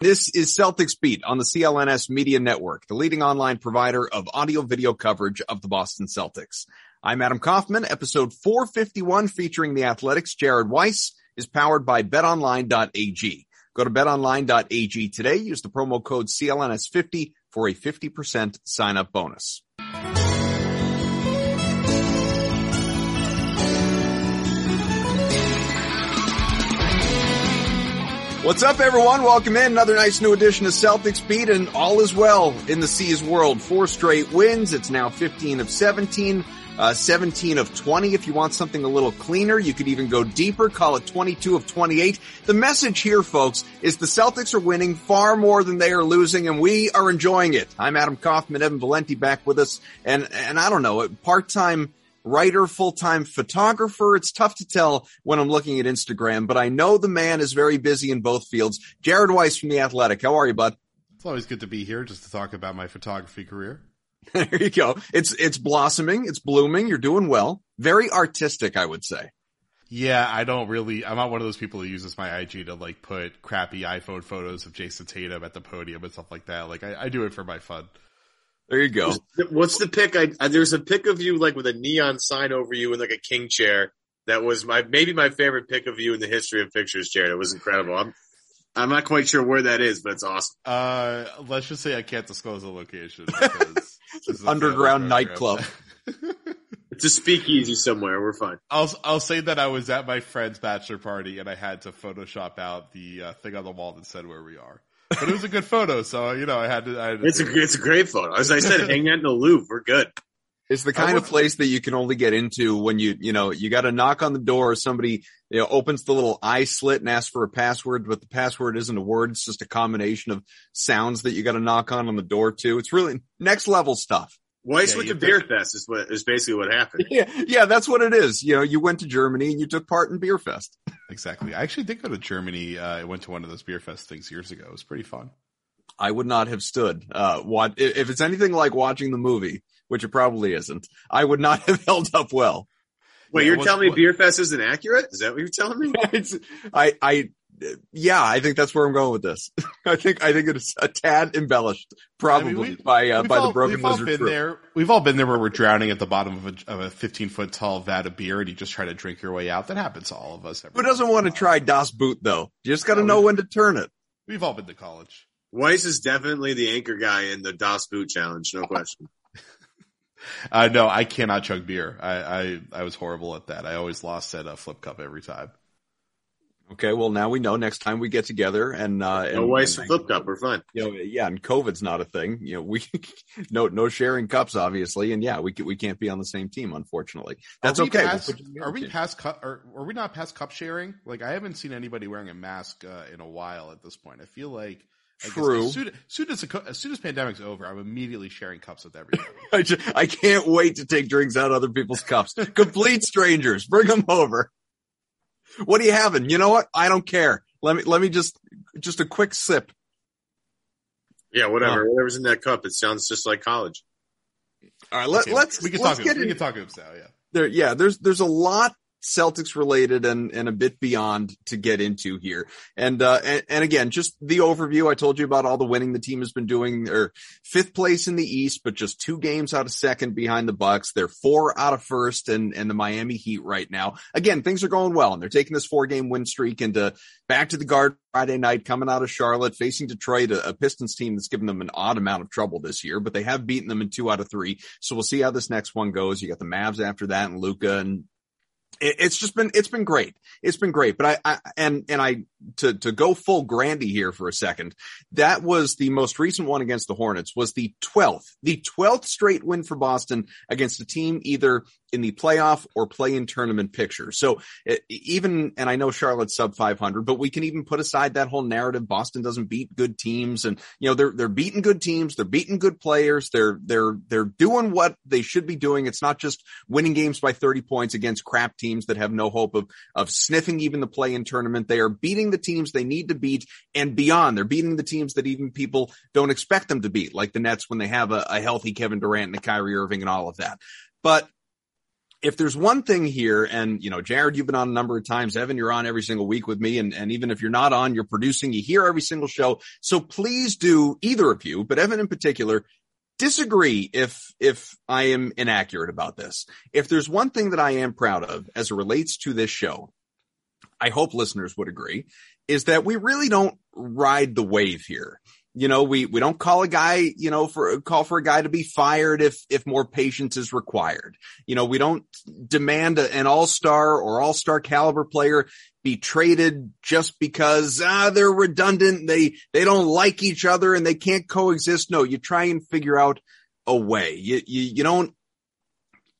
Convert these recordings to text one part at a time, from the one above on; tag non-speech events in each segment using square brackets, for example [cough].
This is Celtics Beat on the CLNS Media Network, the leading online provider of audio video coverage of the Boston Celtics. I'm Adam Kaufman. Episode 451 featuring the Athletics Jared Weiss is powered by betonline.ag. Go to betonline.ag today. Use the promo code CLNS50 for a 50% sign up bonus. What's up, everyone? Welcome in. Another nice new edition of Celtics Beat, and all is well in the C's world. Four straight wins. It's now 15 of 17, uh, 17 of 20. If you want something a little cleaner, you could even go deeper. Call it 22 of 28. The message here, folks, is the Celtics are winning far more than they are losing, and we are enjoying it. I'm Adam Kaufman, Evan Valenti back with us, and and I don't know, part-time writer, full-time photographer. It's tough to tell when I'm looking at Instagram, but I know the man is very busy in both fields. Jared Weiss from The Athletic. How are you, bud? It's always good to be here just to talk about my photography career. [laughs] there you go. It's, it's blossoming. It's blooming. You're doing well. Very artistic, I would say. Yeah, I don't really, I'm not one of those people who uses my IG to like put crappy iPhone photos of Jayson Tatum at the podium and stuff like that. Like I, I do it for my fun. There you go. What's the pic? I, I, there's a pic of you like with a neon sign over you and like a king chair. That was my maybe my favorite pic of you in the history of pictures, Jared. It was incredible. I'm I'm not quite sure where that is, but it's awesome. Uh, let's just say I can't disclose the location. [laughs] Underground nightclub. [laughs] it's a speakeasy somewhere. We're fine. I'll I'll say that I was at my friend's bachelor party and I had to Photoshop out the uh, thing on the wall that said where we are but it was a good photo. So you know, I had to. I had to it's a it's a great photo. As I said, hang that in the Louvre. We're good. It's the kind of place that you can only get into when you, you know, you got to knock on the door. Somebody, you know, opens the little eye slit and asks for a password, but the password isn't a word. It's just a combination of sounds that you got to knock on on the door too. It's really next level stuff. Weiss yeah, went to Beer Fest is what is basically what happened. [laughs] Yeah, yeah, that's what it is. You know, you went to Germany and you took part in Beer Fest. [laughs] Exactly. I actually did go to Germany. Uh, I went to one of those Beer Fest things years ago. It was pretty fun. I would not have stood. Uh, what if it's anything like watching the movie, which it probably isn't? I would not [laughs] have held up well. Wait, yeah, you're telling me what, Beer Fest isn't accurate? Is that what you're telling me? I, I, yeah, I think that's where I'm going with this. [laughs] I think I think it's a tad embellished, probably I mean, we, by uh, by all, the broken we've lizard. All been there. We've all been there where we're drowning at the bottom of a, of a 15 foot tall vat of beer, and you just try to drink your way out. That happens to all of us. Who doesn't want to try Das Boot though? You just got to know when to turn it. We've all been to college. Weiss is definitely the anchor guy in the Das Boot challenge, no question. [laughs] uh, no, I cannot chug beer. I, I, I was horrible at that. I always lost at a flip cup every time. Okay, well now we know. Next time we get together and uh, no Weiss flip cup, we're fine. You know, yeah, and COVID's not a thing. You know, we [laughs] no no sharing cups, obviously, and yeah, we we can't be on the same team, unfortunately. That's are okay. Past, are we past cup? Are, are we not past cup sharing? Like I haven't seen anybody wearing a mask uh, in a while at this point. I feel like True. As soon, as soon as, as soon as pandemic's over, I'm immediately sharing cups with everyone. [laughs] I, just, I can't wait to take drinks out of other people's cups. Complete strangers, bring them over. What are you having? You know what? I don't care. Let me let me just just a quick sip. Yeah, whatever. Uh, Whatever's in that cup, it sounds just like college. All right, let, okay, let's we can let's talk. Get we can talk about Yeah, there. Yeah, there's there's a lot Celtics related and, and a bit beyond to get into here. And, uh, and, and, again, just the overview. I told you about all the winning the team has been doing. They're fifth place in the East, but just two games out of second behind the Bucks. They're four out of first and, and the Miami Heat right now. Again, things are going well and they're taking this four game win streak into back to the guard Friday night coming out of Charlotte facing Detroit, a, a Pistons team that's given them an odd amount of trouble this year, but they have beaten them in two out of three. So we'll see how this next one goes. You got the Mavs after that and Luka and it's just been it's been great. It's been great. But I, I, and and I to to go full Grandy here for a second. That was the most recent one against the Hornets. Was the twelfth the twelfth straight win for Boston against a team either in the playoff or play in tournament picture. So it, even and I know Charlotte's sub 500, but we can even put aside that whole narrative. Boston doesn't beat good teams, and you know they're they're beating good teams. They're beating good players. They're they're they're doing what they should be doing. It's not just winning games by 30 points against crap teams that have no hope of, of sniffing even the play in tournament. They are beating the teams they need to beat and beyond. They're beating the teams that even people don't expect them to beat, like the Nets when they have a, a healthy Kevin Durant and a Kyrie Irving and all of that. But if there's one thing here, and you know, Jared, you've been on a number of times. Evan, you're on every single week with me. And, and even if you're not on, you're producing, you hear every single show. So please do either of you, but Evan in particular, disagree if, if I am inaccurate about this. If there's one thing that I am proud of as it relates to this show, I hope listeners would agree, is that we really don't ride the wave here you know, we, we don't call a guy, you know, for call for a guy to be fired if, if more patience is required. You know, we don't demand a, an all-star or all-star caliber player be traded just because, ah, they're redundant. They, they don't like each other and they can't coexist. No, you try and figure out a way. You, you, you don't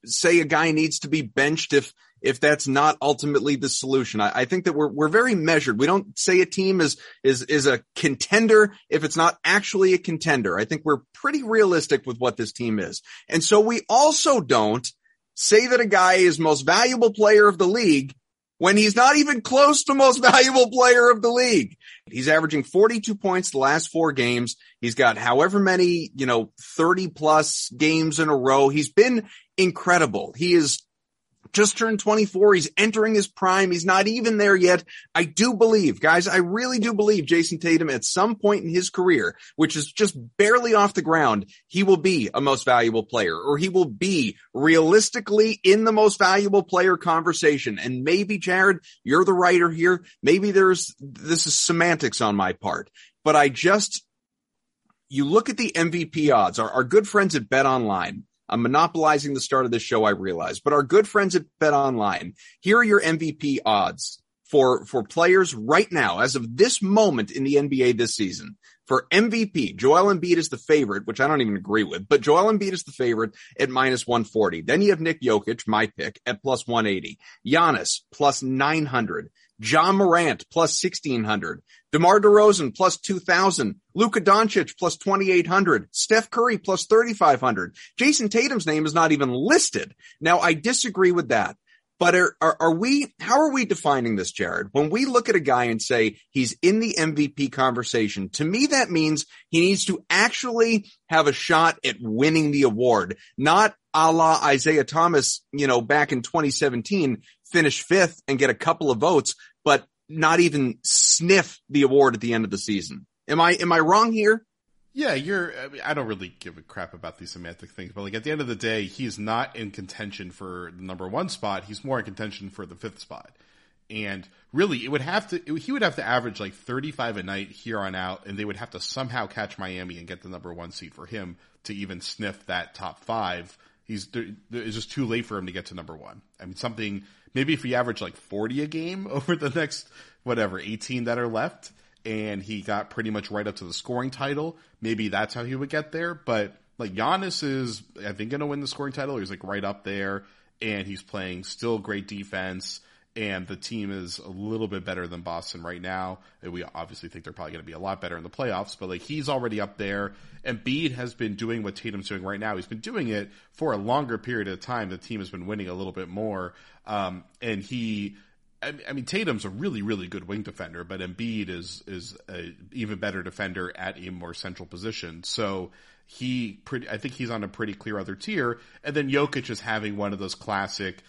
say a guy needs to be benched if, if that's not ultimately the solution. I, I, think that we're we're very measured. We don't say a team is is is a contender if it's not actually a contender. I think we're pretty realistic with what this team is. And so we also don't say that a guy is most valuable player of the league when he's not even close to most [laughs] valuable player of the league. He's averaging 42 points the last four games. He's got however many, you know, 30 plus games in a row. He's been incredible. He is just turned 24. He's entering his prime. He's not even there yet. I do believe, guys, I really do believe Jayson Tatum at some point in his career, which is just barely off the ground, he will be a most valuable player or he will be realistically in the most valuable player conversation. And maybe Jared, you're the writer here. Maybe there's, this is semantics on my part, but I just, you look at the MVP odds, our, our good friends at Bet Online, I'm monopolizing the start of this show, I realize, but our good friends at Bet Online, here are your MVP odds for, for players right now, as of this moment in the NBA this season. For MVP, Joel Embiid is the favorite, which I don't even agree with, but Joel Embiid is the favorite at minus 140. Then you have Nick Jokic, my pick, at plus 180. Giannis, plus 900. Ja Morant plus 1600, DeMar DeRozan plus 2000, Luka Doncic plus 2800, Steph Curry plus 3500. Jayson Tatum's name is not even listed. Now I disagree with that. But are, are, are, we, how are we defining this, Jared? When we look at a guy and say he's in the MVP conversation, to me, that means he needs to actually have a shot at winning the award, not a la Isaiah Thomas, you know, back in 2017, finish fifth and get a couple of votes, but not even sniff the award at the end of the season. Am I am I wrong here? Yeah, you're. I, mean, I don't really give a crap about these semantic things, but like at the end of the day, he's not in contention for the number one spot. He's more in contention for the fifth spot. And really, it would have to. It, he would have to average like 35 a night here on out, and they would have to somehow catch Miami and get the number one seed for him to even sniff that top five. He's it's just too late for him to get to number one. I mean, something maybe if he averaged like 40 a game [laughs] over the next, whatever, 18 that are left, and he got pretty much right up to the scoring title, maybe that's how he would get there. But like Giannis is, I think, going to win the scoring title. He's like right up there, and he's playing still great defense and the team is a little bit better than Boston right now. We obviously think they're probably going to be a lot better in the playoffs, but like he's already up there. And Embiid has been doing what Tatum's doing right now. He's been doing it for a longer period of time. The team has been winning a little bit more. Um, and he, I mean, Tatum's a really, really good wing defender, but Embiid is is a even better defender at a more central position. So he, pretty, I think he's on a pretty clear other tier. And then Jokic is having one of those classic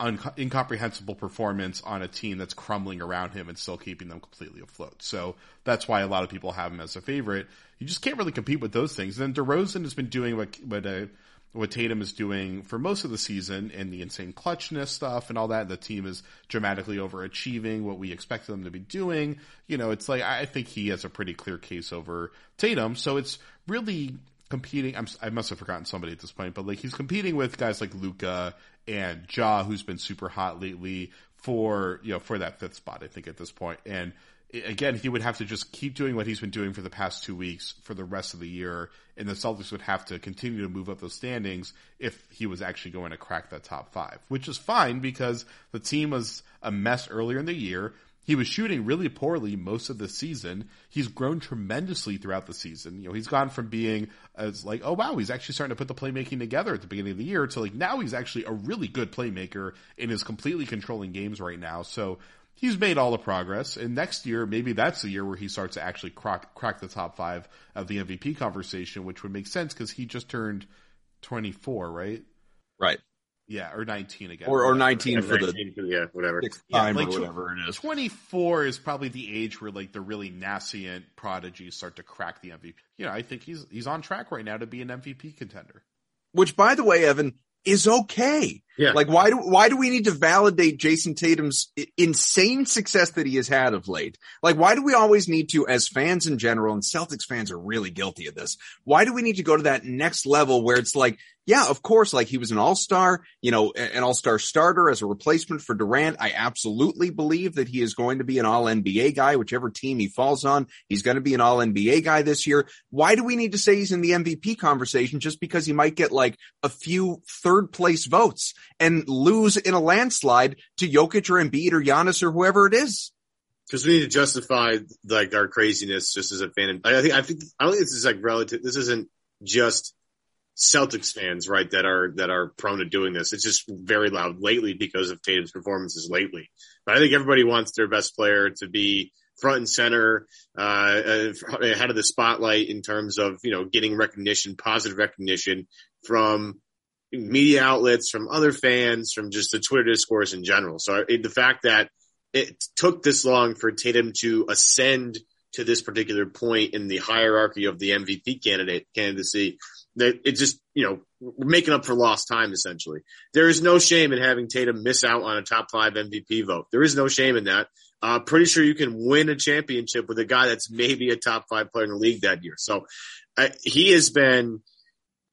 un- incomprehensible performance on a team that's crumbling around him and still keeping them completely afloat. So that's why a lot of people have him as a favorite. You just can't really compete with those things. And then DeRozan has been doing what what uh, what Tatum is doing for most of the season and the insane clutchness stuff and all that. The team is dramatically overachieving what we expected them to be doing. You know, it's like I think he has a pretty clear case over Tatum. So it's really competing. I'm, i must have forgotten somebody at this point, but like he's competing with guys like Luka and Ja, who's been super hot lately for you know for that fifth spot. I think at this point, and again, he would have to just keep doing what he's been doing for the past two weeks for the rest of the year, and the Celtics would have to continue to move up those standings if he was actually going to crack that top five, which is fine because the team was a mess earlier in the year. He was shooting really poorly most of the season. He's grown tremendously throughout the season. You know, he's gone from being as like, oh wow, he's actually starting to put the playmaking together at the beginning of the year to like now he's actually a really good playmaker and is completely controlling games right now. So he's made all the progress. And next year, maybe that's the year where he starts to actually crack, crack the top five of the MVP conversation, which would make sense because he just turned 24, right? Right. Yeah, or 19 again. or or 19 Yeah, for the 19 for the- yeah, whatever. sixth Yeah, time like or tw- whatever it is. 24 is probably the age where like the really nascent prodigies start to crack the MVP. You know, I think he's he's on track right now to be an MVP contender. Which, by the way, Evan is okay. Yeah. Like, why do why do we need to validate Jayson Tatum's insane success that he has had of late? Like, why do we always need to, as fans in general, and Celtics fans are really guilty of this? Why do we need to go to that next level where it's like, yeah, of course, like he was an all star, you know, an all star starter as a replacement for Durant. I absolutely believe that he is going to be an all NBA guy, whichever team he falls on. He's going to be an all NBA guy this year. Why do we need to say he's in the MVP conversation just because he might get like a few third place votes and lose in a landslide to Jokic or Embiid or Giannis or whoever it is? because we need to justify like our craziness just as a fan. I think I think I don't think this is like relative. This isn't just Celtics fans, right? That are that are prone to doing this. It's just very loud lately because of Tatum's performances lately. But I think everybody wants their best player to be front and center, uh, ahead of the spotlight in terms of you know getting recognition, positive recognition from media outlets, from other fans, from just the Twitter discourse in general. So it, the fact that it took this long for Tatum to ascend to this particular point in the hierarchy of the MVP candidate candidacy it just, you know, we're making up for lost time essentially. There is no shame in having Tatum miss out on a top five MVP vote. There is no shame in that. Uh, pretty sure you can win a championship with a guy that's maybe a top five player in the league that year. So uh, he has been,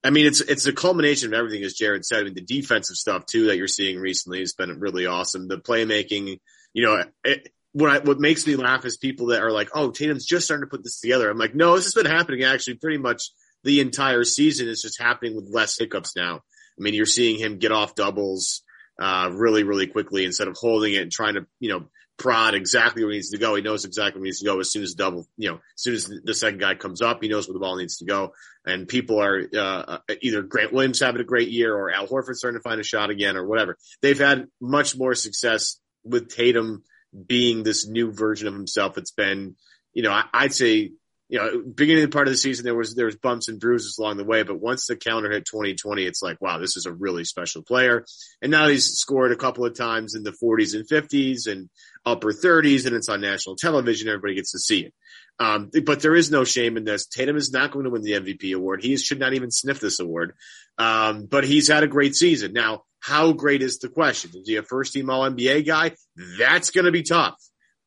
I mean, it's it's a culmination of everything, as Jared said. I mean, the defensive stuff too that you're seeing recently has been really awesome. The playmaking, you know, it, what I, what makes me laugh is people that are like, "Oh, Tatum's just starting to put this together." I'm like, no, this has been happening actually pretty much the entire season. It's just happening with less hiccups now. I mean, you're seeing him get off doubles uh, really, really quickly instead of holding it and trying to, you know, prod exactly where he needs to go. He knows exactly where he needs to go as soon as double, you know, as soon as the second guy comes up, he knows where the ball needs to go. And people are uh, either Grant Williams having a great year or Al Horford starting to find a shot again or whatever. They've had much more success with Tatum being this new version of himself. It's been, you know, I, I'd say, you know, beginning of the part of the season, there was, there was bumps and bruises along the way, but once the counter hit 2020, it's like, wow, this is a really special player. And now he's scored a couple of times in the 40s and 50s and upper 30s and it's on national television. Everybody gets to see it. Um, but there is no shame in this. Tatum is not going to win the MVP award. He should not even sniff this award. Um, but he's had a great season. Now, how great is the question? Is he a first team all NBA guy? That's going to be tough.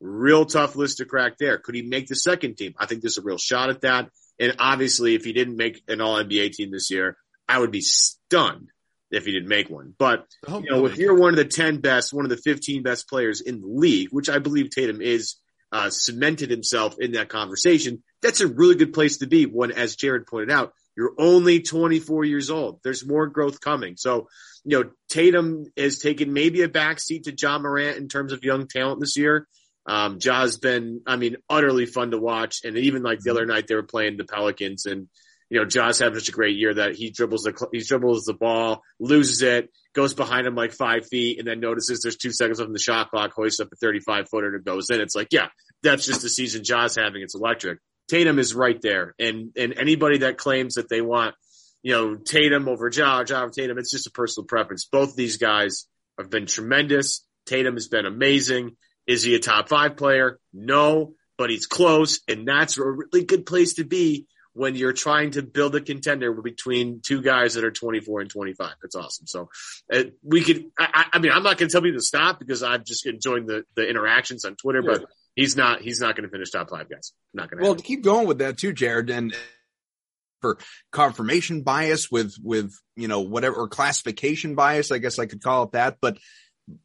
Real tough list to crack there. Could he make the second team? I think there's a real shot at that. And obviously, if he didn't make an all NBA team this year, I would be stunned if he didn't make one. But, you know, if you're one of the 10 best, one of the 15 best players in the league, which I believe Tatum is, uh, cemented himself in that conversation, that's a really good place to be when, as Jared pointed out, you're only 24 years old. There's more growth coming. So, you know, Tatum has taken maybe a backseat to Ja Morant in terms of young talent this year. Um, Ja's been, I mean, utterly fun to watch. And even like the other night they were playing the Pelicans and, you know, Ja's having such a great year that he dribbles the, he dribbles the ball, loses it, goes behind him like five feet and then notices there's two seconds left in the shot clock, hoists up a 35 footer and it goes in. It's like, yeah, that's just the season Ja's having. It's electric. Tatum is right there. And, and anybody that claims that they want, you know, Tatum over Ja, Ja over Tatum, it's just a personal preference. Both these guys have been tremendous. Tatum has been amazing. Is he a top five player? No, but he's close. And that's a really good place to be when you're trying to build a contender between two guys that are 24 and 25. That's awesome. So uh, we could, I, I mean, I'm not going to tell people to stop because I'm just enjoying the, the interactions on Twitter, Sure. but he's not, he's not going to finish top five guys. Not going to Well, to keep going with that too, Jared, and for confirmation bias with, with, you know, whatever, or classification bias, I guess I could call it that. But,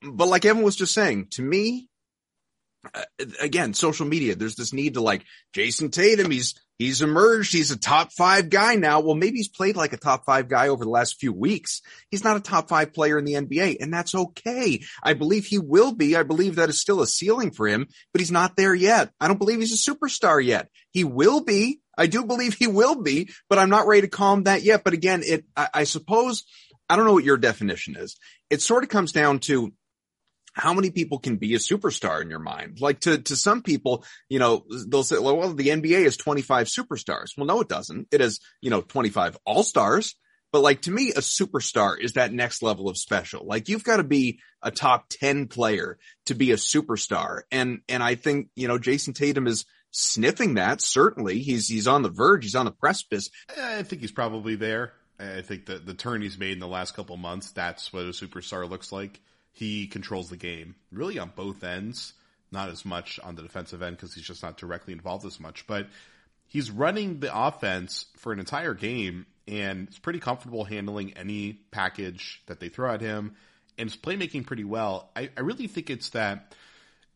but like Evan was just saying, to me, again, social media, there's this need to like Jayson Tatum. He's, he's emerged. He's a top five guy now. Well, maybe he's played like a top five guy over the last few weeks. He's not a top five player in the NBA and that's okay. I believe he will be. I believe that is still a ceiling for him, but he's not there yet. I don't believe he's a superstar yet. He will be. I do believe he will be, but I'm not ready to call him that yet. But again, it, I, I suppose, I don't know what your definition is. It sort of comes down to how many people can be a superstar in your mind? Like to, to some people, you know, they'll say, well, the NBA is 25 superstars. Well, no, it doesn't. It is, you know, 25 all stars, But like to me, a superstar is that next level of special. Like you've got to be a top 10 player to be a superstar. And, and I think, you know, Jayson Tatum is sniffing that. Certainly he's, he's on the verge. He's on the precipice. I think he's probably there. I think that the turn he's made in the last couple months, that's what a superstar looks like. He controls the game really on both ends, not as much on the defensive end because he's just not directly involved as much, but he's running the offense for an entire game and is pretty comfortable handling any package that they throw at him and is playmaking pretty well. I, I really think it's that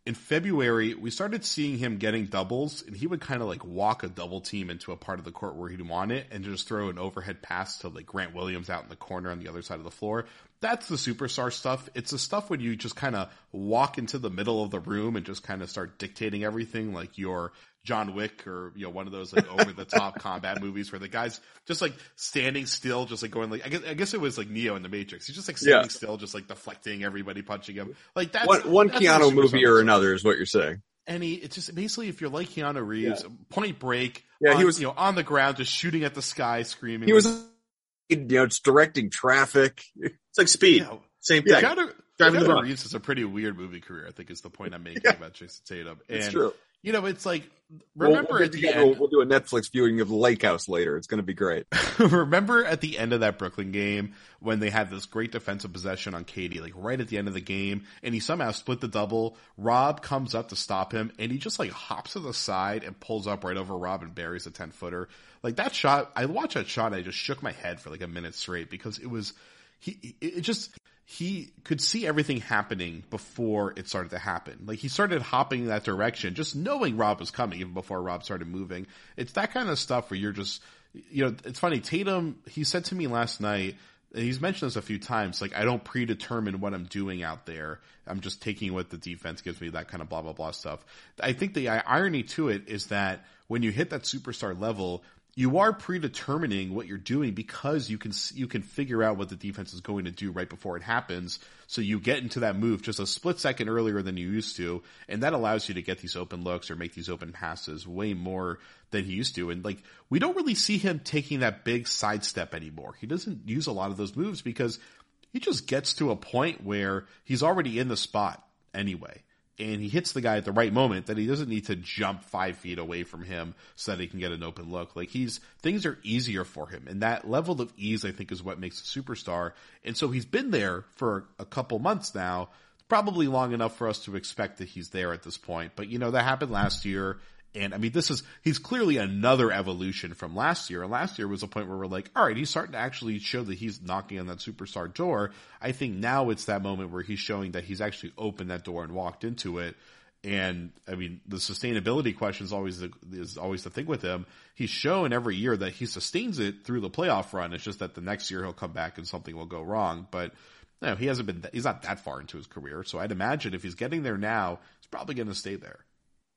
in February, we started seeing him getting doubles, and he would kind of like walk a double team into a part of the court where he'd want it and just throw an overhead pass to like Grant Williams out in the corner on the other side of the floor. That's the superstar stuff. It's the stuff when you just kind of walk into the middle of the room and just kind of start dictating everything like you're John Wick or you know one of those like [laughs] over the top combat movies where the guy's just like standing still, just like going like I guess I guess it was like Neo in the Matrix. He's just like standing yeah. still, just like deflecting everybody punching him. Like that's one, one that's Keanu movie or another is what you're saying. And he, it's just basically if you're like Keanu Reeves, yeah. Point Break. Yeah, on, he was you know on the ground just shooting at the sky, screaming. He was, you know, it's directing traffic. It's like Speed. Same thing. Yeah, Keanu, Driving Keanu Reeves is a pretty weird movie career. I think is the point I'm making yeah. about Jayson Tatum. And, it's true you know, it's like remember we'll, at the end, we'll, we'll, do a Netflix viewing of Lake House later. It's going to be great. [laughs] remember at the end of that Brooklyn game when they had this great defensive possession on KD, like right at the end of the game, and he somehow split the double. Rob comes up to stop him, and he just like hops to the side and pulls up right over Rob and buries a ten footer. Like that shot, I watched that shot, and I just shook my head for like a minute straight because it was he. It just he could see everything happening before it started to happen. Like he started hopping in that direction, just knowing Rob was coming even before Rob started moving. It's that kind of stuff where you're just, you know, it's funny. Tatum, he said to me last night, he's mentioned this a few times, like I don't predetermine what I'm doing out there. I'm just taking what the defense gives me, that kind of blah, blah, blah stuff. I think the irony to it is that when you hit that superstar level, you are predetermining what you're doing because you can you can figure out what the defense is going to do right before it happens. So you get into that move just a split second earlier than you used to, and that allows you to get these open looks or make these open passes way more than he used to. And like we don't really see him taking that big sidestep anymore. He doesn't use a lot of those moves because he just gets to a point where he's already in the spot anyway and he hits the guy at the right moment that he doesn't need to jump five feet away from him so that he can get an open look. Like he's, things are easier for him. And that level of ease, I think, is what makes a superstar. And so he's been there for a couple months now, probably long enough for us to expect that he's there at this point. But you know, that happened last year. And I mean, this is, he's clearly another evolution from last year. And last year was a point where we're like, all right, he's starting to actually show that he's knocking on that superstar door. I think now it's that moment where he's showing that he's actually opened that door and walked into it. And I mean, the sustainability question is always the, is always the thing with him. He's shown every year that he sustains it through the playoff run. It's just that the next year he'll come back and something will go wrong. But no, he hasn't been, he's not that far into his career. So I'd imagine if he's getting there now, he's probably going to stay there.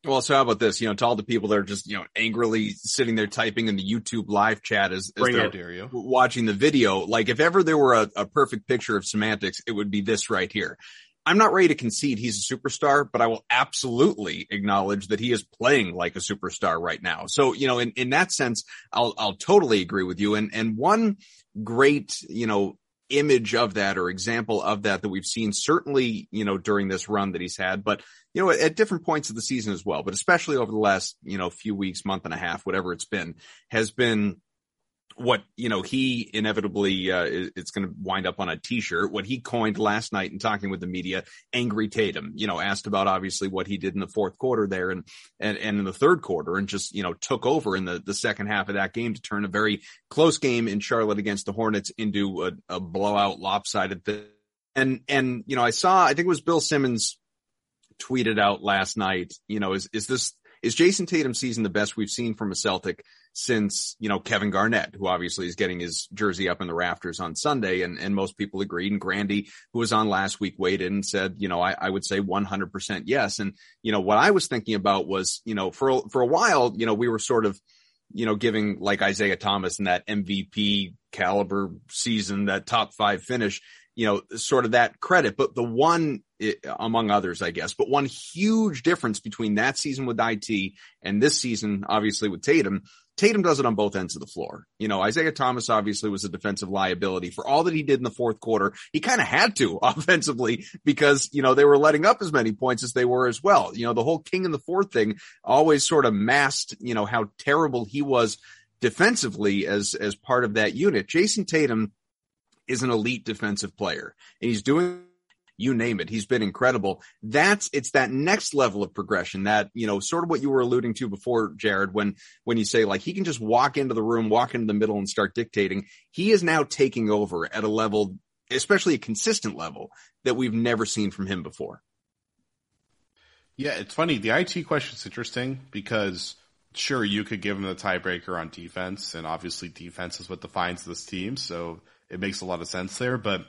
Well, so how about this? You know, to all the people that are just, you know, angrily sitting there typing in the YouTube live chat as, as they're watching the video, like if ever there were a, a perfect picture of semantics, it would be this right here. I'm not ready to concede he's a superstar, but I will absolutely acknowledge that he is playing like a superstar right now. So, you know, in, in that sense, I'll, I'll totally agree with you. And, and one great, you know, image of that or example of that that we've seen certainly, you know, during this run that he's had, but you know, at, at, different points of the season as well, but especially over the last, you know, few weeks, month and a half, whatever it's been, has been what you know he inevitably uh, it's going to wind up on a t-shirt. What he coined last night in talking with the media angry tatum you know asked about obviously what he did in the fourth quarter there and and, and in the third quarter and just you know took over in the the second half of that game to turn a very close game in charlotte against the hornets into a, a blowout lopsided thing. And and you know i saw i think it was bill simmons tweeted out last night you know is is this is jayson tatum season the best we've seen from a Celtic since, you know, Kevin Garnett, who obviously is getting his jersey up in the rafters on Sunday. And, and most people agreed. And Grandy, who was on last week, weighed in and said, you know, I, I would say 100% yes. And, you know, what I was thinking about was, you know, for, for a while, you know, we were sort of, you know, giving like Isaiah Thomas in that MVP caliber season, that top five finish, you know, sort of that credit. But the one, eh, among others, I guess, but one huge difference between that season with IT and this season, obviously with Tatum, Tatum does it on both ends of the floor. You know, Isaiah Thomas obviously was a defensive liability for all that he did in the fourth quarter. He kind of had to [laughs] offensively because, you know, they were letting up as many points as they were as well. You know, the whole king in the fourth thing always sort of masked, you know, how terrible he was defensively as, as part of that unit. Jayson Tatum is an elite defensive player and he's doing you name it. He's been incredible. That's, it's that next level of progression that, you know, sort of what you were alluding to before, Jared, when, when you say like he can just walk into the room, walk into the middle and start dictating. He is now taking over at a level, especially a consistent level that we've never seen from him before. Yeah, it's funny. The IT question is interesting because sure, you could give him the tiebreaker on defense and obviously defense is what defines this team. So it makes a lot of sense there, but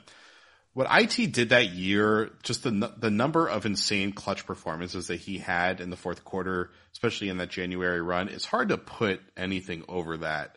what IT did that year, just the the number of insane clutch performances that he had in the fourth quarter, especially in that January run, it's hard to put anything over that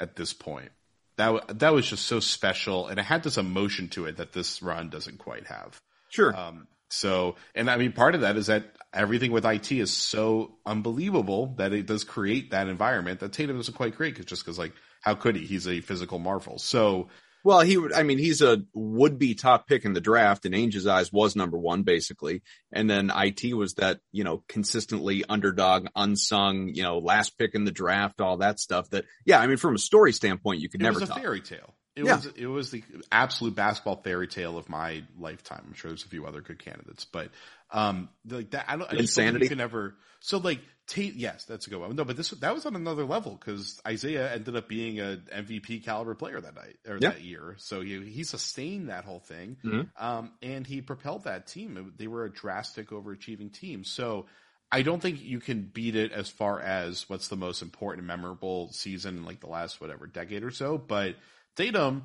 at this point. That that was just so special, and it had this emotion to it that this run doesn't quite have. Sure. Um, so, and I mean, part of that is that everything with IT is so unbelievable that it does create that environment that Tatum doesn't quite create, cause just because like, how could he? He's a physical marvel. So well, he would, I mean, he's a would be top pick in the draft in Ainge's eyes was number one basically. And then IT was that, you know, consistently underdog, unsung, you know, last pick in the draft, all that stuff that, yeah, I mean, from a story standpoint, you could never. it never was a top. fairy tale. It Yeah. was it was the absolute basketball fairy tale of my lifetime. I'm sure there's a few other good candidates, but um, like that I don't I just don't think Insanity? You can ever so like Yes, that's a good one. No, but this that was on another level because Isaiah ended up being a MVP caliber player that night or Yeah. that year. So he he sustained that whole thing, Mhm. um, and he propelled that team. They were a drastic overachieving team. So. I don't think you can beat it as far as what's the most important, memorable season in like the last whatever decade or so. But Tatum,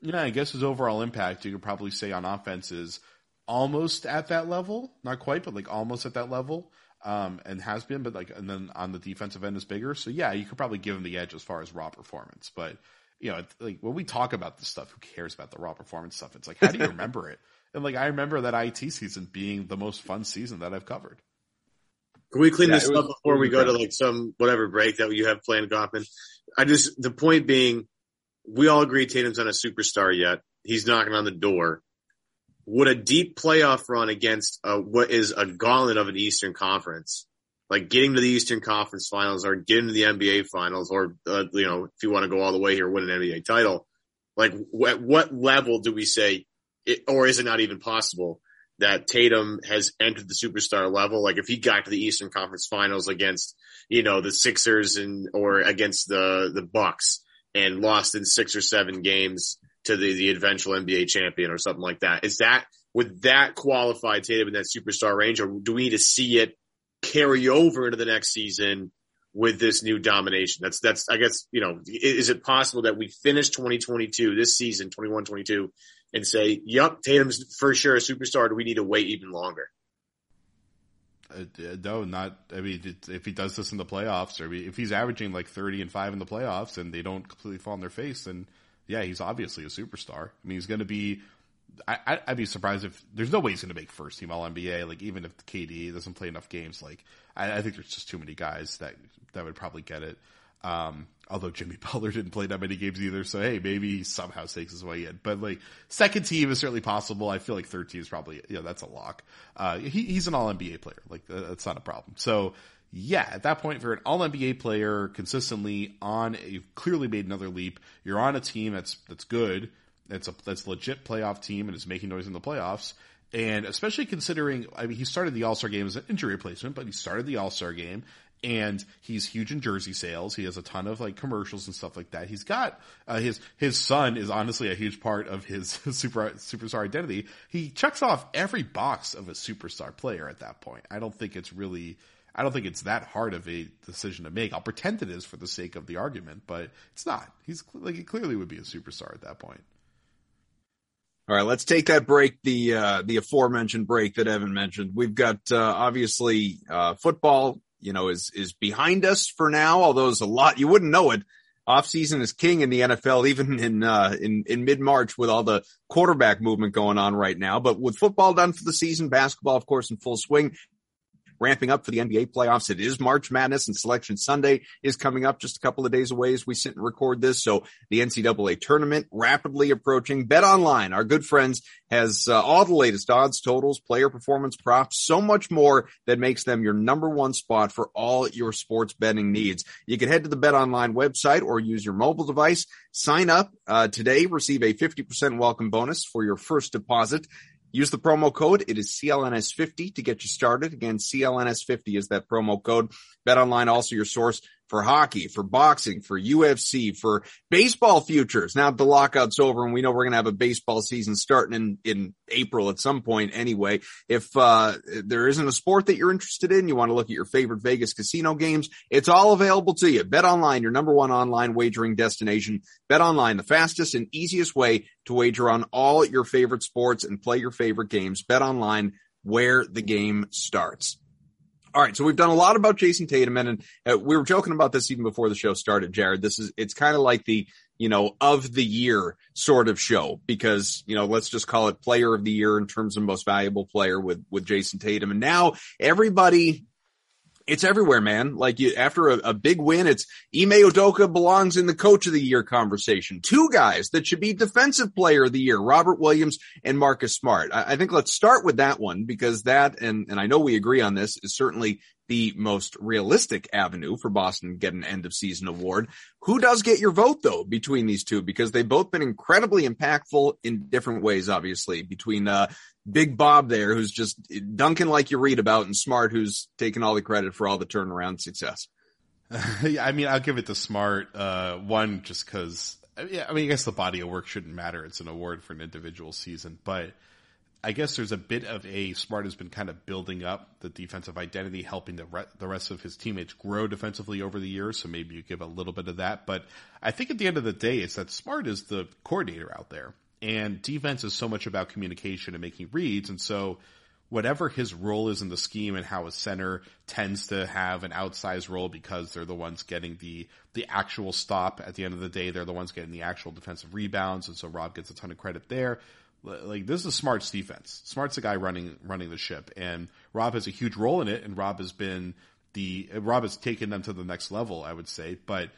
yeah, I guess his overall impact you could probably say on offense is almost at that level, not quite, but like almost at that level, um, and has been. But like, and then on the defensive end is bigger. So yeah, you could probably give him the edge as far as raw performance. But you know, like when we talk about this stuff, who cares about the raw performance stuff? It's like, how do you remember it? And like, I remember that IT season being the most fun season that I've covered. Can we clean Yeah, this up before we go to like some whatever break that you have planned, Kaufman? I just the point being, we all agree Tatum's not a superstar yet. He's knocking on the door. Would a deep playoff run against uh, what is a gauntlet of an Eastern Conference, like getting to the Eastern Conference Finals or getting to the NBA Finals, or uh, you know, if you want to go all the way here, win an NBA title, like wh- at what level do we say, it, or is it not even possible? that Tatum has entered the superstar level. Like if he got to the Eastern Conference Finals against, you know, the Sixers and or against the the Bucks and lost in six or seven games to the the eventual NBA champion or something like that. Is that would that qualify Tatum in that superstar range, or do we need to see it carry over into the next season? With this new domination, that's, that's, I guess, you know, is it possible that we finish 2022, this season, 21, 22, and say, "Yup, Tatum's for sure a superstar." Do we need to wait even longer? Uh, no, not. I mean, if he does this in the playoffs, or if he's averaging like thirty and five in the playoffs, and they don't completely fall on their face, then yeah, he's obviously a superstar. I mean, he's going to be. I, I'd be surprised if there's no way he's going to make first team All NBA. Like even if KD doesn't play enough games, like I, I think there's just too many guys that that would probably get it. Um, although Jimmy [laughs] Butler didn't play that many games either, so hey, maybe he somehow takes his way in. But like second team is certainly possible. I feel like third team is probably yeah, that's a lock. Uh, he, he's an All NBA player, like uh, that's not a problem. So yeah, at that point, if you're an All NBA player consistently on, you've clearly made another leap. You're on a team that's that's good. That's a that's a legit playoff team and is making noise in the playoffs. And especially considering, I mean, he started the All Star game as an injury replacement, but he started the All Star game and he's huge in jersey sales. He has a ton of like commercials and stuff like that. He's got uh, his his son is honestly a huge part of his [laughs] super superstar identity. He checks off every box of a superstar player at that point. I don't think it's really. I don't think it's that hard of a decision to make. I'll pretend it is for the sake of the argument, but it's not. He's like he clearly would be a superstar at that point. All right, let's take that break, the uh, the aforementioned break that Evan mentioned. We've got uh, obviously uh, football, you know, is is behind us for now. Although there's a lot, you wouldn't know it. Off season is king in the NFL, [laughs] even in uh, in in mid March with all the quarterback movement going on right now. But with football done for the season, basketball, of course, in full swing. Ramping up for the NBA playoffs. It is March Madness and Selection Sunday is coming up just a couple of days away as we sit and record this. So the NCAA tournament rapidly approaching. Bet online, our good friends, has uh, all the latest odds, totals, player performance props, so much more that makes them your number one spot for all your sports betting needs. You can head to the Bet Online website or use your mobile device. Sign up uh, today, receive a 50% welcome bonus for your first deposit. Use the promo code. It is CLNS50 to get you started. Again, CLNS50 is that promo code. Bet Online also your source for hockey, for boxing, for UFC, for baseball futures. Now the lockout's over and we know we're going to have a baseball season starting in, in April at some point anyway. If, uh, there isn't a sport that you're interested in, you want to look at your favorite Vegas casino games, it's all available to you. Bet online, your number one online wagering destination. Bet online, the fastest and easiest way to wager on all your favorite sports and play your favorite games. Bet online where the game starts. All right, so we've done a lot about Jayson Tatum, and uh, we were joking about this even before the show started, Jared. This is it's kind of like the you know of the year sort of show because you know let's just call it Player of the Year in terms of most valuable player with with Jayson Tatum, and now everybody it's everywhere, man. Like you, after a, a, big win, it's Ime Udoka belongs in the coach of the year conversation. Two guys that should be defensive player of the year, Robert Williams and Marcus Smart. I, I think let's start with that one because that, and, and I know we agree on this, is certainly the most realistic avenue for Boston to get an end of season award. Who does get your vote though between these two? Because they've both been incredibly impactful in different ways, obviously between, uh, Big Bob there, who's just Duncan, like you read about and smart, who's taking all the credit for all the turnaround success. [laughs] I mean, I'll give it to smart, uh, one, just cause, yeah, I mean, I guess the body of work shouldn't matter. It's an award for an individual season, but I guess there's a bit of a Smart has been kind of building up the defensive identity, helping the re- the rest of his teammates grow defensively over the years. So maybe you give a little bit of that. But I think at the end of the day, it's that Smart is the coordinator out there, and defense is so much about communication and making reads. And so whatever his role is in the scheme and how a center tends to have an outsized role because they're the ones getting the the actual stop at the end of the day. They're the ones getting the actual defensive rebounds, and so Rob gets a ton of credit there like this is Smart's defense. Smart's the guy running running the ship, and Rob has a huge role in it. And Rob has been the Rob has taken them to the next level, I would say. But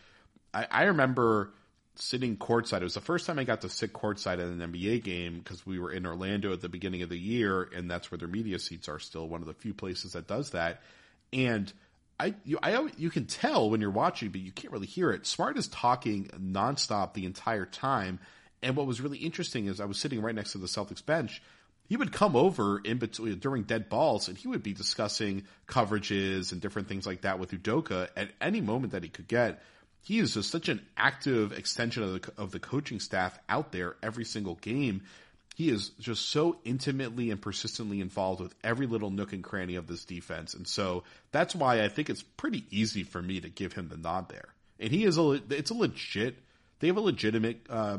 I, I remember sitting courtside. It was the first time I got to sit courtside at an NBA game because we were in Orlando at the beginning of the year, and that's where their media seats are. Still one of the few places that does that, and. I you I you can tell when you're watching, but you can't really hear it. Smart is talking nonstop the entire time, and what was really interesting is I was sitting right next to the Celtics bench. He would come over in between during dead balls and he would be discussing coverages and different things like that with Udoka at any moment that he could get. He is just such an active extension of the, of the coaching staff out there every single game. He is just so intimately and persistently involved with every little nook and cranny of this defense. And so that's why I think it's pretty easy for me to give him the nod there. And he is a, it's a legit, they have a legitimate, uh,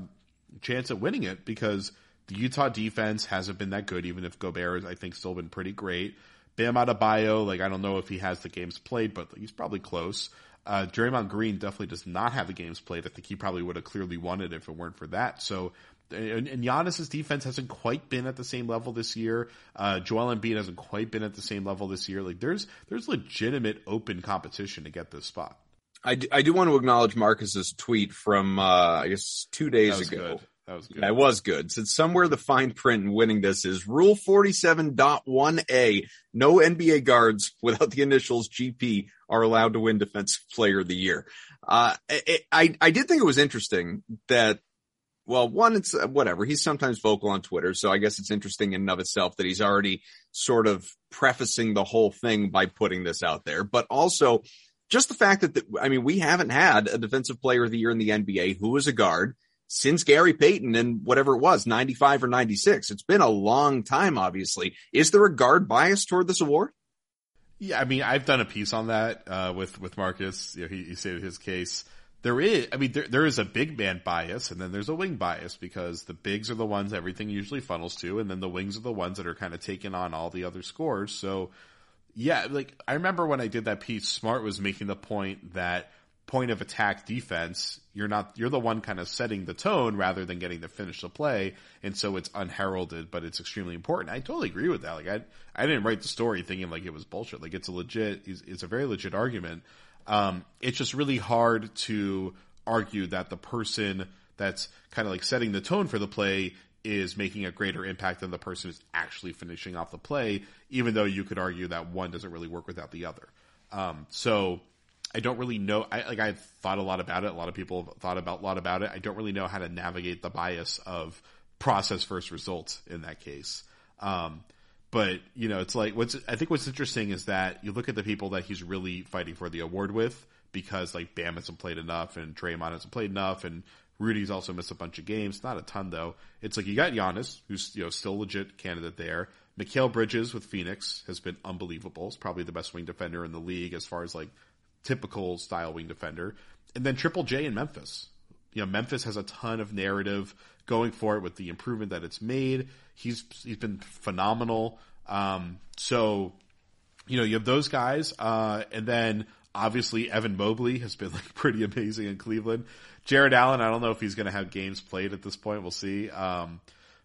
chance at winning it because the Utah defense hasn't been that good, even if Gobert has, I think, still been pretty great. Bam Adebayo, like, I don't know if he has the games played, but he's probably close. Uh, Draymond Green definitely does not have the games played. I think he probably would have clearly won it if it weren't for that. So, and, and Giannis's defense hasn't quite been at the same level this year. Uh, Joel Embiid hasn't quite been at the same level this year. Like, there's, there's legitimate open competition to get this spot. I do, I do want to acknowledge Marcus's tweet from, uh, I guess two days ago. Good. That was good. Yeah, was good. Since somewhere the fine print in winning this is Rule 47.1a. No NBA guards without the initials GP are allowed to win Defensive Player of the Year. Uh, I, I did think it was interesting that, well, one, it's uh, whatever. He's sometimes vocal on Twitter. So I guess it's interesting in and of itself that he's already sort of prefacing the whole thing by putting this out there, but also just the fact that, the, I mean, we haven't had a Defensive Player of the Year in the NBA who is a guard since Gary Payton and whatever it was, 95 or 96. It's been a long time, obviously. Is there a guard bias toward this award? Yeah, I mean, I've done a piece on that, uh, with, with Marcus. You know, he, he stated his case. There is, I mean, there, there is a big man bias and then there's a wing bias because the bigs are the ones everything usually funnels to and then the wings are the ones that are kind of taking on all the other scores. So yeah, like I remember when I did that piece, Smart was making the point that point of attack defense, you're not you're the one kind of setting the tone rather than getting to finish the play, and so it's unheralded, but it's extremely important. I totally agree with that. Like I I didn't write the story thinking like it was bullshit. Like it's a legit it's, it's a very legit argument. Um, it's just really hard to argue that the person that's kind of like setting the tone for the play is making a greater impact than the person who's actually finishing off the play, even though you could argue that one doesn't really work without the other. Um, so I don't really know. I like I've thought a lot about it. A lot of people have thought about a lot about it. I don't really know how to navigate the bias of process first results in that case. Um, but you know, it's like what's I think what's interesting is that you look at the people that he's really fighting for the award with because like Bam hasn't played enough and Draymond hasn't played enough and Rudy's also missed a bunch of games, not a ton though. It's like you got Giannis, who's you know still legit candidate there. Mikal Bridges with Phoenix has been unbelievable. It's probably the best wing defender in the league as far as like typical style wing defender. And then Triple J in Memphis. You know, Memphis has a ton of narrative going for it with the improvement that it's made. He's he's been phenomenal. Um, so, you know, you have those guys, uh, and then obviously Evan Mobley has been like [laughs] pretty amazing in Cleveland. Jarrett Allen, I don't know if he's going to have games played at this point. We'll see. Um,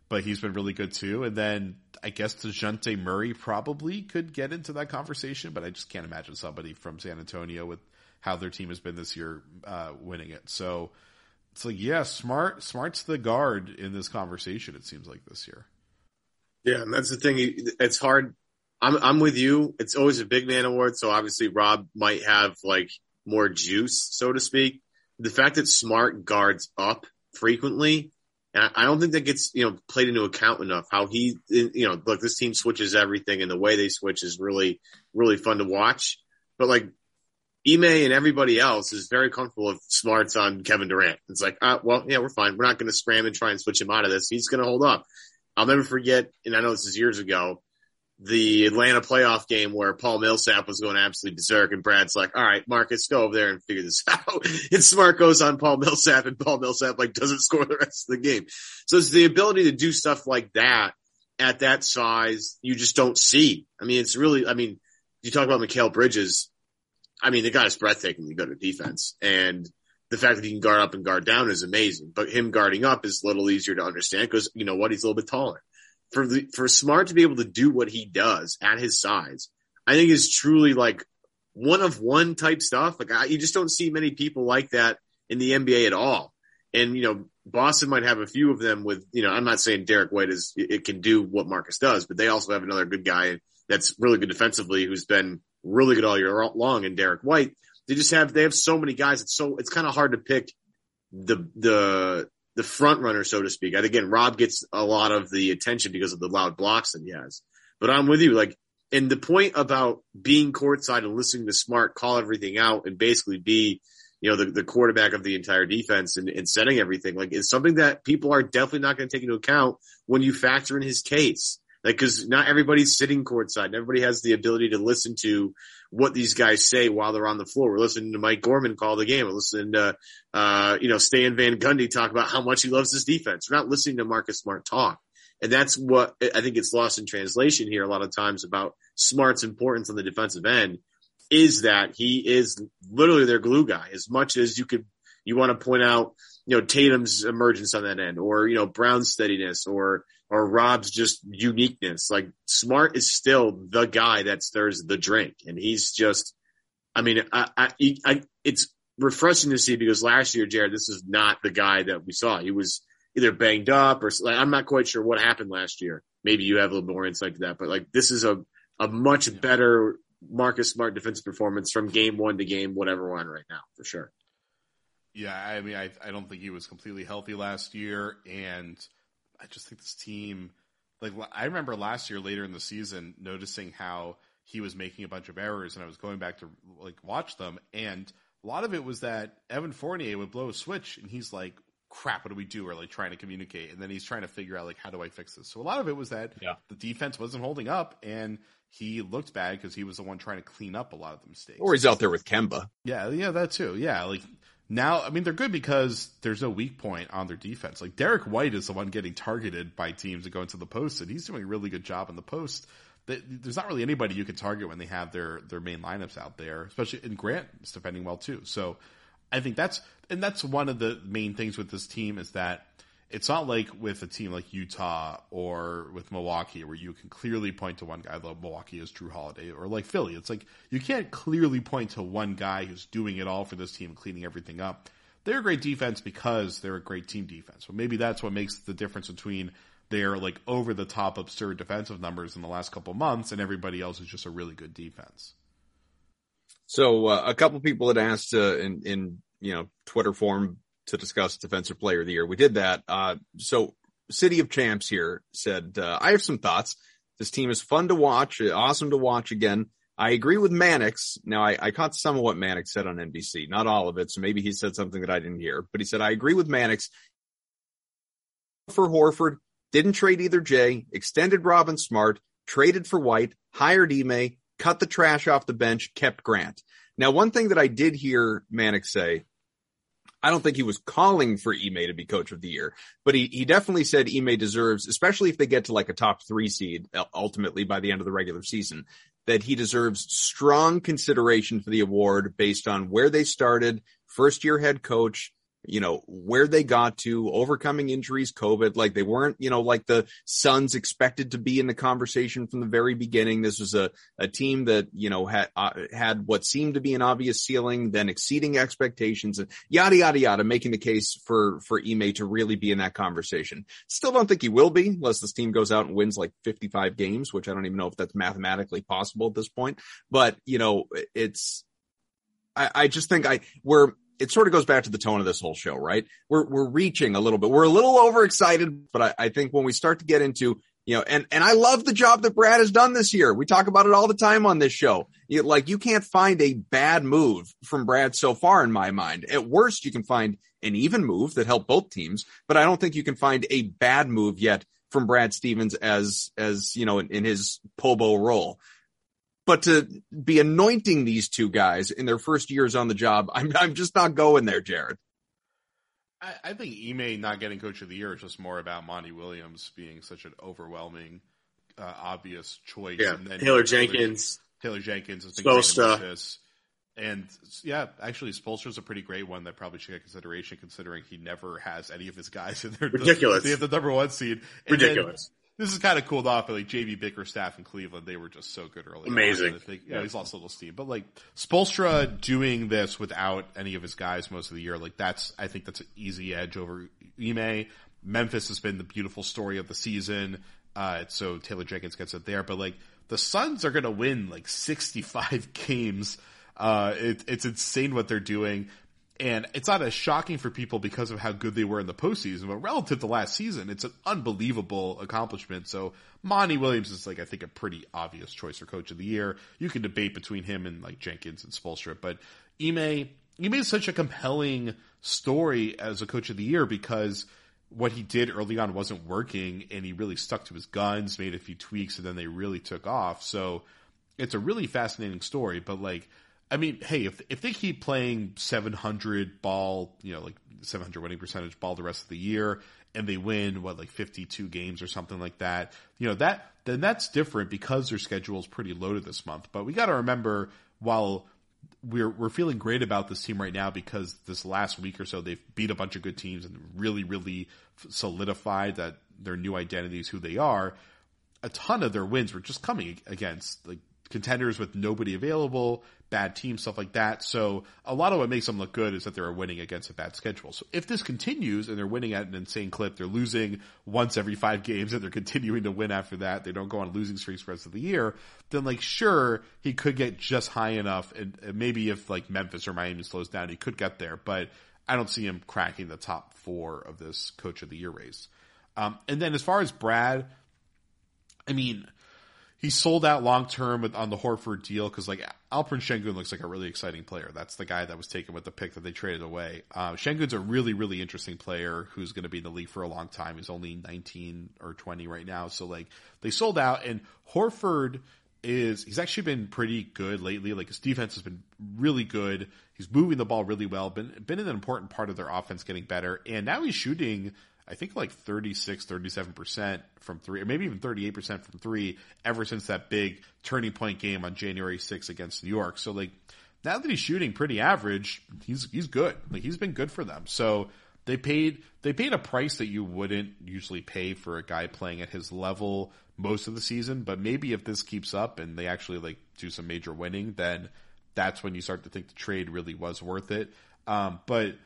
but he's been really good too. And then I guess Dejounte Murray probably could get into that conversation, but I just can't imagine somebody from San Antonio with how their team has been this year uh, winning it. So it's like, yeah, smart, smart's the guard in this conversation. It seems like this year. Yeah, and that's the thing. It's hard. I'm I'm with you. It's always a big man award, so obviously Rob might have like more juice, so to speak. The fact that Smart guards up frequently and I don't think that gets, you know, played into account enough how he, you know, look, this team switches everything and the way they switch is really, really fun to watch. But like Ime and everybody else is very comfortable with smarts on Kevin Durant. It's like, uh, well, yeah, we're fine. We're not going to scram and try and switch him out of this. He's going to hold up. I'll never forget, and I know this is years ago, the Atlanta playoff game where Paul Millsap was going absolutely berserk and Brad's like, all right, Marcus, go over there and figure this [laughs] out. and Smart goes on Paul Millsap and Paul Millsap like doesn't score the rest of the game. So it's the ability to do stuff like that at that size you just don't see. I mean, it's really, I mean, you talk about Mikal Bridges. I mean, the guy is breathtakingly good at defense and the fact that he can guard up and guard down is amazing, but him guarding up is a little easier to understand because you know what? He's a little bit taller for the, for Smart to be able to do what he does at his size, I think is truly like one of one type stuff. Like I, you just don't see many people like that in the NBA at all. And you know, Boston might have a few of them with you know. I'm not saying Derrick White is it can do what Marcus does, but they also have another good guy that's really good defensively who's been really good all year long. And Derrick White, they just have they have so many guys. It's so it's kind of hard to pick the the the front runner, so to speak. And again, Rob gets a lot of the attention because of the loud blocks that he has. But I'm with you. Like, and the point about being courtside and listening to Smart call everything out and basically be, you know, the, the quarterback of the entire defense and, and setting everything, like, is something that people are definitely not going to take into account when you factor in his case. Like, cause not everybody's sitting courtside. Everybody has the ability to listen to what these guys say while they're on the floor. We're listening to Mike Gorman call the game. We're listening to, uh, you know, Stan Van Gundy talk about how much he loves his defense. We're not listening to Marcus Smart talk. And that's what I think it's lost in translation here a lot of times about Smart's importance on the defensive end is that he is literally their glue guy as much as you could, you want to point out, you know, Tatum's emergence on that end or, you know, Brown's steadiness or, or Rob's just uniqueness. Like Smart is still the guy that stirs the drink, and he's just. I mean, I, I, I, it's refreshing to see because last year, Jared, this is not the guy that we saw. He was either banged up or like, I'm not quite sure what happened last year. Maybe you have a little more insight to that, but like this is a a much better Marcus Smart defensive performance from game one to game whatever we're on right now for sure. Yeah, I mean, I I don't think he was completely healthy last year, and I just think this team, like I remember last year later in the season, noticing how he was making a bunch of errors, and I was going back to like watch them, and a lot of it was that Evan Fournier would blow a switch, and he's like, "Crap, what do we do?" Or like trying to communicate, and then he's trying to figure out like, "How do I fix this?" So a lot of it was that yeah. the defense wasn't holding up, and he looked bad because he was the one trying to clean up a lot of the mistakes. Or he's out there with Kemba. Yeah, yeah, that too. Yeah, like now, I mean, they're good because there's no weak point on their defense. Like Derrick White is the one getting targeted by teams that go into the post, and he's doing a really good job in the post. There's not really anybody you can target when they have their their main lineups out there, especially and Grant is defending well too. So I think that's and that's one of the main things with this team is that it's not like with a team like Utah or with Milwaukee where you can clearly point to one guy. Though Milwaukee is Jrue Holiday, or like Philly, it's like you can't clearly point to one guy who's doing it all for this team, and cleaning everything up. They're a great defense because they're a great team defense. But maybe that's what makes the difference between their like over the top absurd defensive numbers in the last couple months and everybody else is just a really good defense. So uh, a couple people had asked uh, in in you know Twitter form to discuss defensive player of the year. We did that. Uh, so City of Champs here said, uh, I have some thoughts. This team is fun to watch, awesome to watch again. I agree with Mannix. Now I, I caught some of what Mannix said on NBC, not all of it. So maybe he said something that I didn't hear, but he said, I agree with Mannix for Horford, didn't trade either Jay, extended Robin Smart, traded for White, hired Ime, cut the trash off the bench, kept Grant. Now, one thing that I did hear Mannix say I don't think he was calling for Ime to be coach of the year, but he, he definitely said Ime deserves, especially if they get to like a top three seed uh, ultimately by the end of the regular season, that he deserves strong consideration for the award based on where they started, first year head coach, you know, where they got to, overcoming injuries, COVID. Like they weren't, you know, like the Suns expected to be in the conversation from the very beginning. This was a, a team that, you know, had, uh, had what seemed to be an obvious ceiling, then exceeding expectations and yada, yada, yada, making the case for, for Ime to really be in that conversation. Still don't think he will be unless this team goes out and wins like 55 games, which I don't even know if that's mathematically possible at this point. But, you know, it's, I, I just think I, we're, it sort of goes back to the tone of this whole show, right? We're we're reaching a little bit. We're a little overexcited, but I, I, think when we start to get into you know, and and I love the job that Brad has done this year. We talk about it all the time on this show. You, like you can't find a bad move from Brad so far in my mind. At worst, you can find an even move that helped both teams, but I don't think you can find a bad move yet from Brad Stevens as as you know in, in his Pobo role. But to be anointing these two guys in their first years on the job, [laughs] I'm I'm just not going there, Jared. I, I think Ime not getting coach of the year is just more about Monty Williams being such an overwhelming, uh, obvious choice. Yeah, and then Taylor Jenkins. Taylor Jenkins has been Spoelstra. great and yeah, actually, Spoelstra's a pretty great one that probably should get consideration, considering he never has any of his guys in there. Ridiculous. [laughs] They have the number one seed. And Ridiculous this is kind of cooled off. But like JB Bickerstaff in Cleveland, they were just so good early. Amazing. On. Think, yeah, he's lost a little steam, but like Spoelstra doing this without any of his guys most of the year, like that's I think that's an easy edge over Ime. Memphis has been the beautiful story of the season, uh, so Taylor Jenkins gets it there. But like the Suns are going to win like 65 [laughs] games. Uh, it, it's insane what they're doing. And it's not as shocking for people because of how good they were in the postseason, but relative to last season, it's an unbelievable accomplishment. So Monty Williams is like, I think a pretty obvious choice for coach of the year. You can debate between him and like Jenkins and Spoelstra, but Ime, Ime is such a compelling story as a coach of the year because what he did early on wasn't working and he really stuck to his guns, made a few tweaks and then they really took off. So it's a really fascinating story, but like, I mean, hey, if if they keep playing 700 ball, you know, like 700 winning percentage ball the rest of the year, and they win what like 52 games or something like that, you know, that then that's different because their schedule is pretty loaded this month. But we got to remember, while we're we're feeling great about this team right now because this last week or so they've beat a bunch of good teams and really really solidified that their new identity is who they are. A ton of their wins were just coming against like contenders with nobody available, bad teams, stuff like that. So a lot of what makes them look good is that they're winning against a bad schedule. So if this continues and they're winning at an insane clip, they're losing once every five games and they're continuing to win after that, they don't go on losing streaks for the rest of the year, then like sure, he could get just high enough and maybe if like Memphis or Miami slows down, he could get there, but I don't see him cracking the top four of this coach of the year race. Um, and then as far as Brad, I mean, he sold out long term on the Horford deal because like Alperen Sengun looks like a really exciting player. That's the guy that was taken with the pick that they traded away. Uh, Sengun's a really really interesting player who's going to be in the league for a long time. He's only 19 or 20 right now, so like they sold out and Horford is he's actually been pretty good lately. Like his defense has been really good. He's moving the ball really well. Been been an important part of their offense getting better, and now he's shooting I think like 36, 37% from three, or maybe even 38% from three ever since that big turning point game on January 6th against New York. So like now that he's shooting pretty average, he's he's good. Like he's been good for them. So they paid they paid a price that you wouldn't usually pay for a guy playing at his level most of the season. But maybe if this keeps up and they actually like do some major winning, then that's when you start to think the trade really was worth it. Um, but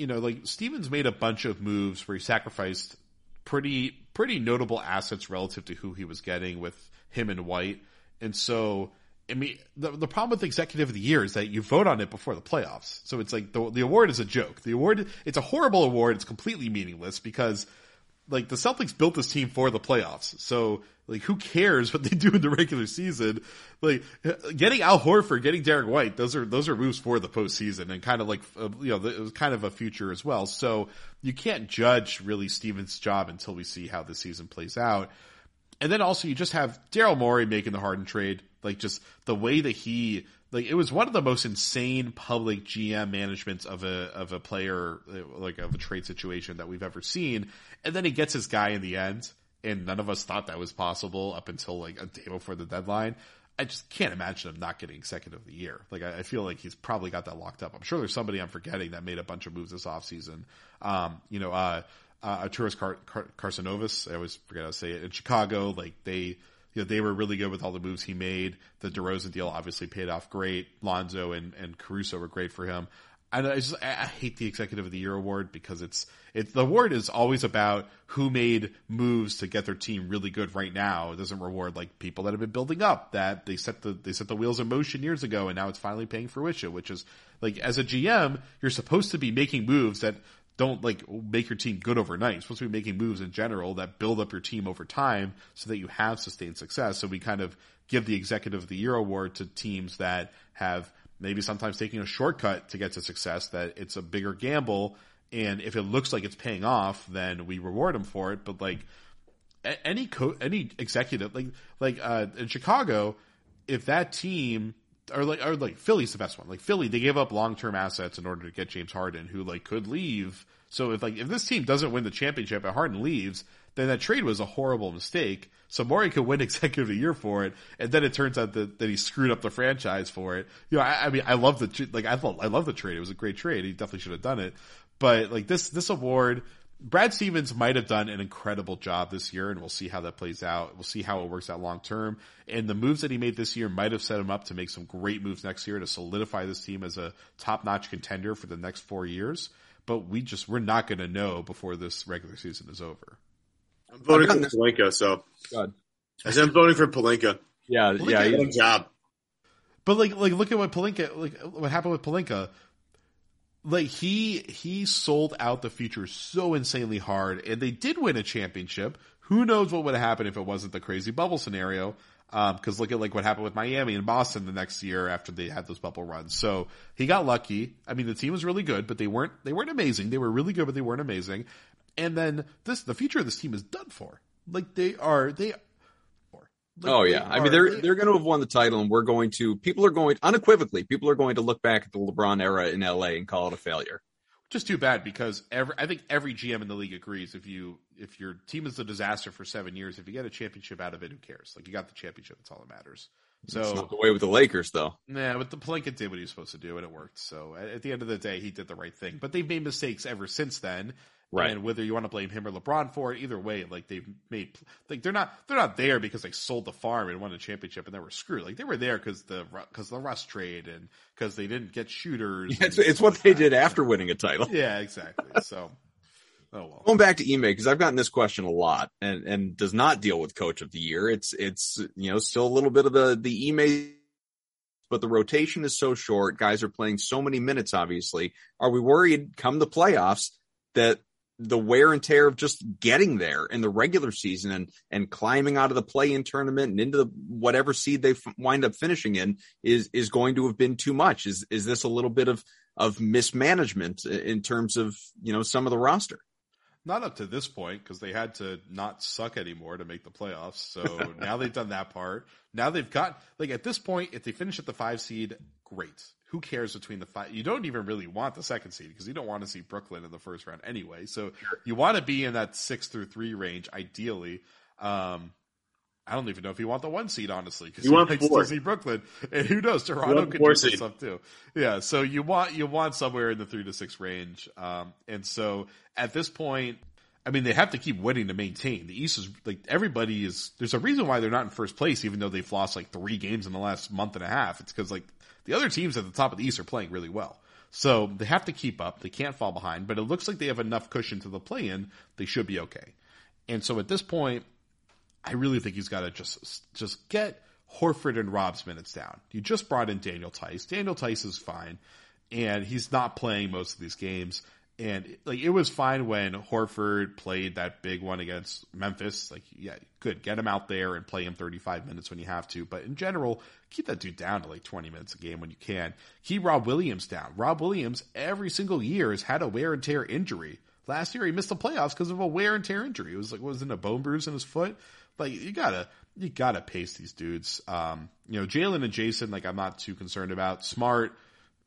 you know, like Stevens made a bunch of moves where he sacrificed pretty pretty notable assets relative to who he was getting with him and White, and so I mean, the, the problem with executive of the year is that you vote on it before the playoffs. So it's like the, the award is a joke. The award, it's a horrible award. It's completely meaningless because like the Celtics built this team for the playoffs. So like who cares what they do in the regular season? Like getting Al Horford, getting Derrick White, those are, those are moves for the postseason and kind of like, uh, you know, it was kind of a future as well. So you can't judge really Stevens' job until we see how the season plays out. And then also you just have Daryl Morey making the Harden trade like just the way that he like it was one of the most insane public GM managements of a of a player like of a trade situation that we've ever seen. And then he gets his guy in the end, and none of us thought that was possible up until like a day before the deadline. I just can't imagine him not getting second of the year. Like I, I, feel like he's probably got that locked up. I'm sure there's somebody I'm forgetting that made a bunch of moves this offseason. Um, you know, uh, uh, Arturas Car- Car- I always forget how to say it in Chicago. Like they, you know, they were really good with all the moves he made. The DeRozan deal obviously paid off great. Lonzo and, and Caruso were great for him. And I just, I hate the executive of the year award because it's, it's, the award is always about who made moves to get their team really good right now. It doesn't reward like people that have been building up that they set the, they set the wheels in motion years ago and now it's finally paying fruition, which is like as a GM, you're supposed to be making moves that don't like make your team good overnight. You're supposed to be making moves in general that build up your team over time so that you have sustained success. So we kind of give the executive of the year award to teams that have maybe sometimes taking a shortcut to get to success that it's a bigger gamble. And if it looks like it's paying off, then we reward them for it. But like any co- any executive, like, like, uh, in Chicago, if that team or like or like Philly's the best one. Like Philly, they gave up long term assets in order to get James Harden, who like could leave. So if like if this team doesn't win the championship and Harden leaves, then that trade was a horrible mistake. So Morey could win [laughs] executive of the year for it, and then it turns out that, that he screwed up the franchise for it. You know, I, I mean, I love the like I thought I love the trade. It was a great trade. He definitely should have done it. But like this this award Brad Stevens might have done an incredible job this year, and we'll see how that plays out. We'll see how it works out long term. And the moves that he made this year might have set him up to make some great moves next year to solidify this team as a top notch contender for the next four years. But we just, we're not going to know before this regular season is over. I'm voting for Pelinka, so. God. I said I'm voting for Pelinka. Yeah, Pelinka yeah. Good job. But like, like, look at what Pelinka, like, what happened with Pelinka like he he sold out the future so insanely hard and they did win a championship who knows what would have happened if it wasn't the crazy bubble scenario because um, look at like what happened with Miami and Boston the next year after they had those bubble runs so he got lucky I mean the team was really good but they weren't they weren't amazing they were really good but they weren't amazing and then this the future of this team is done for like they are they like, oh yeah, I mean they're they're going to have won the title, and we're going to people are going unequivocally people are going to look back at the LeBron era in LA and call it a failure. Just too bad because every I think every GM in the league agrees if you if your team is a disaster for seven years, if you get a championship out of it, who cares? Like you got the championship, that's all that matters. So it's not the way with the Lakers, though. Yeah, but the Pelinka did what he was supposed to do, and it worked. So at the end of the day, he did the right thing. But they've made mistakes ever since then, Right. And whether you want to blame him or LeBron for it, either way, like they've made, like they're not, they're not there because they sold the farm and won a championship and they were screwed. Like they were there because the, because the Russ trade and because they didn't get shooters. Yeah, it's, it's what they did after winning a title. Yeah, exactly. So. Oh well. Going back to email because I've gotten this question a lot, and and does not deal with Coach of the Year. It's it's you know still a little bit of the the Ime, but the rotation is so short. Guys are playing so many minutes. Obviously, are we worried come the playoffs that the wear and tear of just getting there in the regular season and and climbing out of the play-in tournament and into the, whatever seed they f- wind up finishing in is is going to have been too much. Is is this a little bit of of mismanagement in terms of you know some of the roster? Not up to this point because they had to not suck anymore to make the playoffs. So [laughs] now they've done that part. Now they've got like at this point, if they finish at the five seed, great who cares between the five? You don't even really want the second seed because you don't want to see Brooklyn in the first round anyway. So you want to be in that six through three range ideally. Um, I don't even know if you want the one seed, honestly, because You want likes four. see Brooklyn, and who knows, Toronto could do some seed. stuff too. Yeah, so you want you want somewhere in the three to six range, um, and so at this point, I mean, they have to keep winning to maintain. The East is like everybody is. There's a reason why they're not in first place, even though they've lost like three games in the last month and a half. It's because like the other teams at the top of the East are playing really well. So they have to keep up. They can't fall behind, but it looks like they have enough cushion to the play in. They should be okay. And so at this point, I really think he's got to just just get Horford and Rob's minutes down. You just brought in Daniel Theis. Daniel Theis is fine, and he's not playing most of these games. And like it was fine when Horford played that big one against Memphis. Like, yeah, good, get him out there and play him 35 minutes when you have to. But in general, keep that dude down to like 20 minutes a game when you can. Keep Rob Williams down. Rob Williams every single year has had a wear and tear injury. Last year he missed the playoffs because of a wear and tear injury. It was like was it a bone bruise in his foot? Like you gotta you gotta pace these dudes. Um, you know, Jalen and Jayson, like I'm not too concerned about. Smart,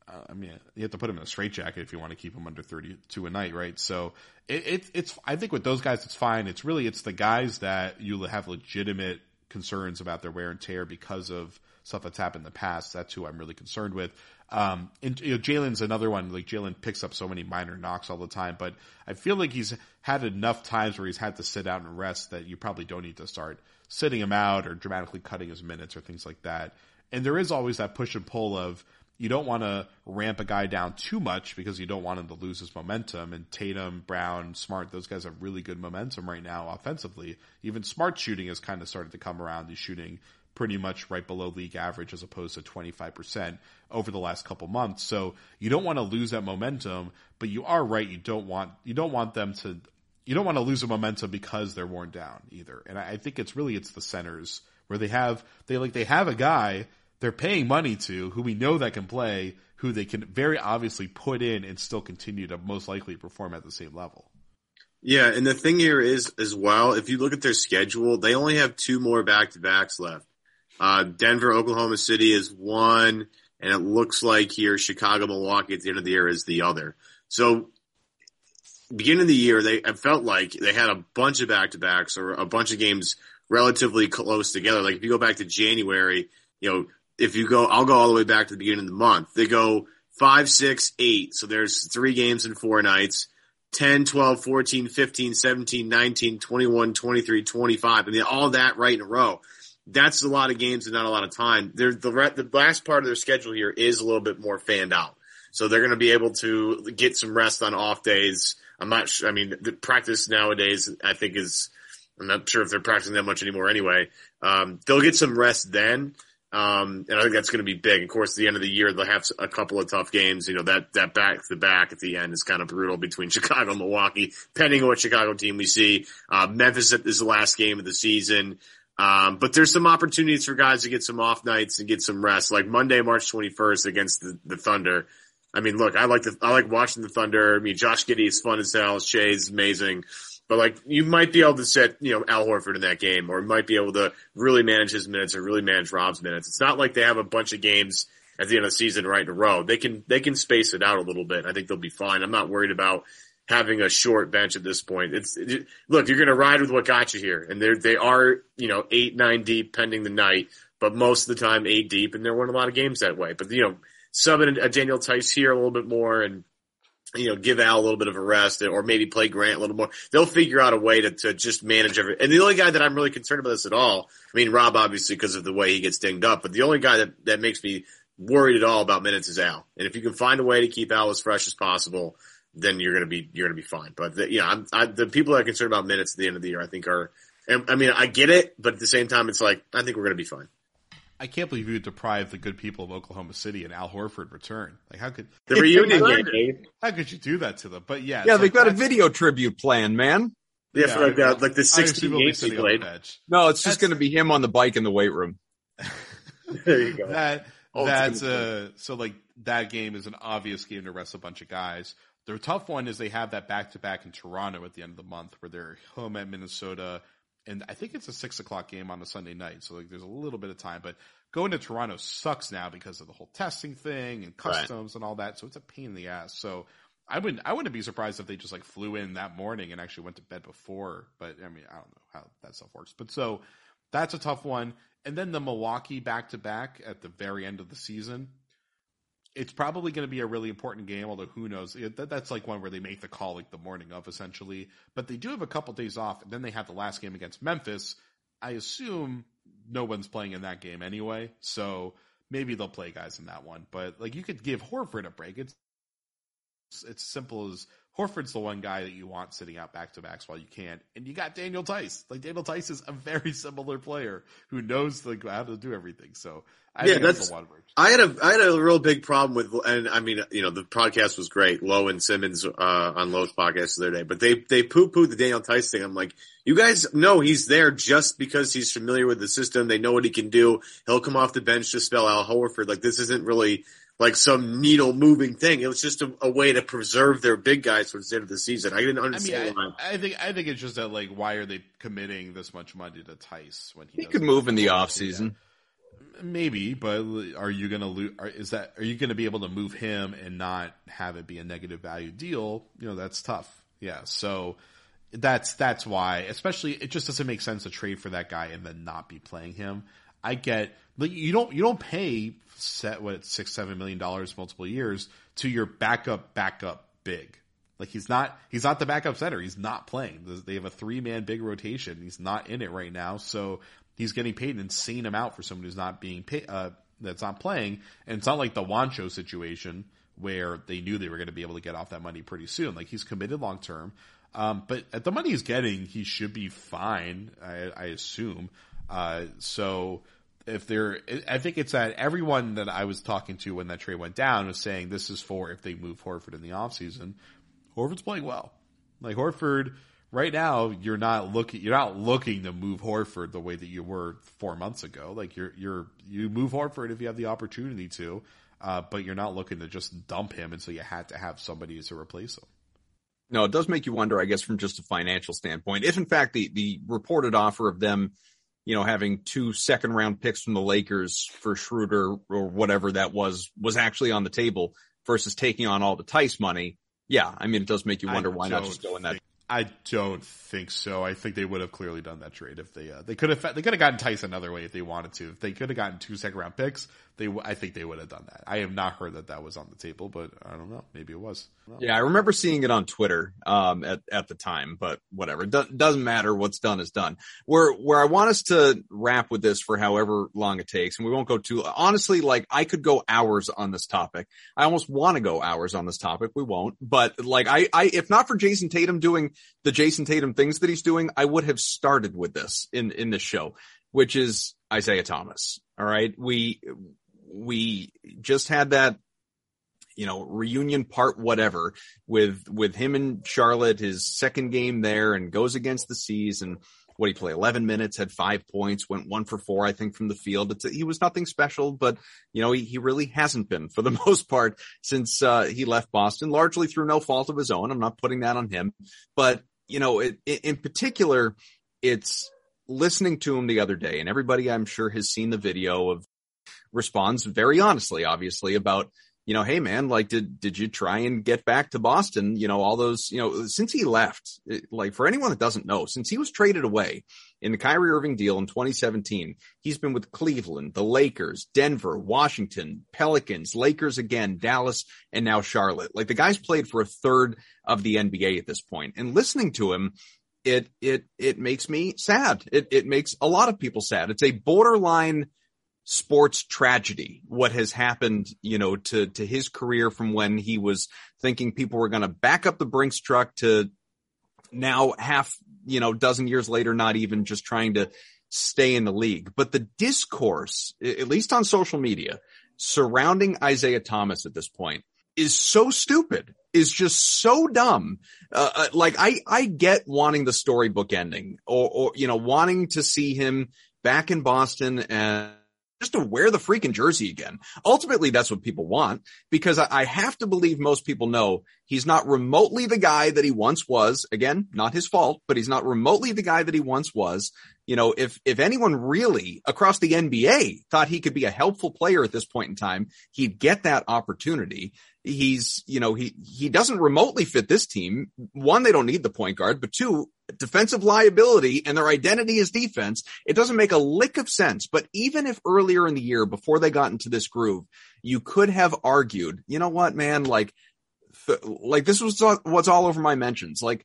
uh, I mean, you have to put him in a straitjacket if you want to keep him under 32 a night, right? So it, it, it's, I think with those guys, it's fine. It's really, it's the guys that you have legitimate concerns about their wear and tear because of stuff that's happened in the past. That's who I'm really concerned with. Um, and you know, Jalen's another one. Like Jalen picks up so many minor knocks all the time, but I feel like he's had enough times where he's had to sit out and rest that you probably don't need to start sitting him out or dramatically cutting his minutes or things like that. And there is always that push and pull of you don't want to ramp a guy down too much because you don't want him to lose his momentum. And Tatum, Brown, Smart, those guys have really good momentum right now offensively. Even Smart shooting has kind of started to come around. He's shooting pretty much right below league average as opposed to 25% over the last couple months. So you don't want to lose that momentum, but you are right. You don't want, you don't want them to, you don't want to lose the momentum because they're worn down either. And I, I think it's really, it's the centers where they have, they like, they have a guy they're paying money to who we know that can play, who they can very obviously put in and still continue to most likely perform at the same level. Yeah, and the thing here is as well, if you look at their schedule, they only have two more back to backs left. Uh, Denver, Oklahoma City is one, and it looks like here Chicago, Milwaukee at the end of the year is the other. So beginning of the year, they I felt like they had a bunch of back to backs or a bunch of games relatively close together. Like if you go back to January, you know, if you go, I'll go all the way back to the beginning of the month. They go five, six, eight. So there's three games in four nights. 10, 12, 14, 15, 17, 19, 21, 23, 25. I mean, all that right in a row. That's a lot of games and not a lot of time. They're, the, re- the last part of their schedule here is a little bit more fanned out. So they're going to be able to get some rest on off days. I'm not sure. I mean, the practice nowadays, I think is, I'm not sure if they're practicing that much anymore anyway. Um, they'll get some rest then. Um, and I think that's going to be big. Of course, at the end of the year, they'll have a couple of tough games. You know, that, that back to back at the end is kind of brutal between [laughs] Chicago and Milwaukee, depending on what Chicago team we see. Uh, Memphis is the last game of the season. Um, but there's some opportunities for guys to get some off nights and get some rest, like Monday, March 21st against the, the Thunder. I mean, look, I like the, I like watching the Thunder. I mean, Josh Giddey is fun as hell. Shai's amazing. But like, you might be able to set, you know, Al Horford in that game, or might be able to really manage his minutes or really manage Rob's minutes. It's not like they have a bunch of games at the end of the season right in a row. They can, they can space it out a little bit. I think they'll be fine. I'm not worried about having a short bench at this point. It's, it, look, you're going to ride with what got you here. And they're, they are, you know, eight, nine deep pending the night, but most of the time eight deep and they're winning a lot of games that way. But, you know, subbing a Daniel Theis here a little bit more and, you know, give Al a little bit of a rest or maybe play Grant a little more. They'll figure out a way to, to just manage every, and the only guy that I'm really concerned about this at all, I mean, Rob obviously because of the way he gets dinged up, but the only guy that, that makes me worried at all about minutes is Al. And if you can find a way to keep Al as fresh as possible, then you're going to be, you're going to be fine. But the, yeah, I'm, I, the people that are concerned about minutes at the end of the year, I think are, I mean, I get it, but at the same time, it's like, I think we're going to be fine. I can't believe you deprived the good people of Oklahoma City and Al Horford return. Like how could The reunion game, how could you do that to them? But yeah, Yeah, they've got a video tribute plan, man. Yeah, Yeah, for like, uh, like the I 16 assume he'll games he the played. No, it's just going to be him on the bike in the weight room. [laughs] There you go. That that's gonna uh so like that game is an obvious game to rest a bunch of guys. Their tough one is they have that back to back in Toronto at the end of the month where they're home at Minnesota, and I think it's a six o'clock game on a Sunday night, so like there's a little bit of time. But going to Toronto sucks now because of the whole testing thing and Right. customs and all that, so it's a pain in the ass. So I wouldn't I wouldn't be surprised if they just like flew in that morning and actually went to bed before. But I mean I don't know how that stuff works. But so that's a tough one. And then the Milwaukee back to back at the very end of the season. It's probably going to be a really important game, although who knows? That's like one where they make the call like the morning of, essentially. But they do have a couple days off, and then they have the last game against Memphis. I assume no one's playing in that game anyway, so maybe they'll play guys in that one. But like you could give Horford a break. It's it's simple as Horford's the one guy that you want sitting out back to backs while you can, and you got Daniel Theis. Like Daniel Theis is a very similar player who knows like how to do everything. So I yeah, that's. I had a I had a real big problem with, and I mean, you know, the podcast was great. Lowe and Simmons uh, on Lowe's podcast the other day, but they they poo pooed the Daniel Theis thing. I'm like, you guys know he's there just because he's familiar with the system. They know what he can do. He'll come off the bench to spell Al Horford. Like this isn't really like some needle moving thing. It was just a, a, way to preserve their big guys for the end of the season. I didn't understand I mean, I, I, think I think it's just that like why are they committing this much money to Theis when he, he could move in the off season? Maybe, but are you going to lose? Is that are you going to be able to move him and not have it be a negative value deal? You know that's tough. Yeah, so that's that's why. Especially, it just doesn't make sense to trade for that guy and then not be playing him. I get like you don't you don't pay set what six seven million dollars multiple years to your backup backup big. Like he's not he's not the backup center. He's not playing. They have a three man big rotation. He's not in it right now, so he's getting paid an insane amount for someone who's not being paid. Uh, that's not playing, and it's not like the Juancho situation where they knew they were going to be able to get off that money pretty soon. Like he's committed long term, um, but at the money he's getting, he should be fine. I, I assume. Uh, so if they're, I think it's that everyone that I was talking to when that trade went down was saying this is for if they move Horford in the offseason. Horford's playing well. Like Horford, right now, you're not looking, you're not looking to move Horford the way that you were four months ago. Like you're, you're, you move Horford if you have the opportunity to, uh, but you're not looking to just dump him. And so you had to have somebody to replace him. No, it does make you wonder, I guess, from just a financial standpoint, if in fact the, the reported offer of them you know, having two second round picks from the Lakers for Schroeder or whatever that was, was actually on the table versus taking on all the Theis money. Yeah. I mean, it does make you wonder why not just go in that. I don't think so. I think they would have clearly done that trade if they, uh, they could have, they could have gotten Theis another way if they wanted to. If they could have gotten two second round picks, they, I think they would have done that. I have not heard that that was on the table, but I don't know. Maybe it was. I yeah, I remember seeing it on Twitter um, at at the time, but whatever. Do- doesn't matter. What's done is done. Where where I want us to wrap with this for however long it takes, and we won't go too. Honestly, like I could go hours on this topic. I almost want to go hours on this topic. We won't, but like I, I, if not for Jayson Tatum doing the Jayson Tatum things that he's doing, I would have started with this in in this show, which is Isaiah Thomas. All right, we we just had that you know reunion part whatever with with him and Charlotte his second game there and goes against the C's and what he play 11 minutes had five points went one for four I think from the field. It's, he was nothing special but you know he, he really hasn't been for the [laughs] most part since uh, he left Boston largely through no fault of his own. I'm not putting that on him but you know it, it, in particular it's listening to him the other day and everybody I'm sure has seen the video of responds very honestly, obviously, about, you know, hey man, like, did, did you try and get back to Boston? You know, all those, you know, since he left, like for anyone that doesn't know, since he was traded away in the Kyrie Irving deal in 2017, he's been with Cleveland, the Lakers, Denver, Washington, Pelicans, Lakers again, Dallas, and now Charlotte. Like the guy's played for a third of the NBA at this point and listening to him, it, it, it makes me sad. It, it makes a lot of people sad. It's a borderline, sports tragedy. What has happened you know to to his career from when he was thinking people were going to back up the brinks truck to now half you know dozen years later not even just trying to stay in the league. But the discourse at least on social media surrounding Isaiah Thomas at this point is so stupid is just so dumb. Uh, uh like i i get wanting the storybook ending or or you know wanting to see him back in Boston and just to wear the freaking jersey again. Ultimately, that's what people want because I have to believe most people know he's not remotely the guy that he once was. Again, not his fault, but he's not remotely the guy that he once was. You know, if, if anyone really across the NBA thought he could be a helpful player at this point in time, he'd get that opportunity. He's, you know, he, he doesn't remotely fit this team. One, they don't need the point guard, but two, defensive liability and their identity is defense, it doesn't make a lick of sense. But even if earlier in the year, before they got into this groove, you could have argued, you know what, man, like, th- like this was what's all over my mentions. Like,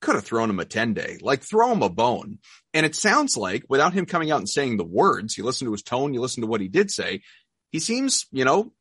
could have thrown him a 10 day, like throw him a bone. And it sounds like without him coming out and saying the words, you listen to his tone, you listen to what he did say, he seems, you know,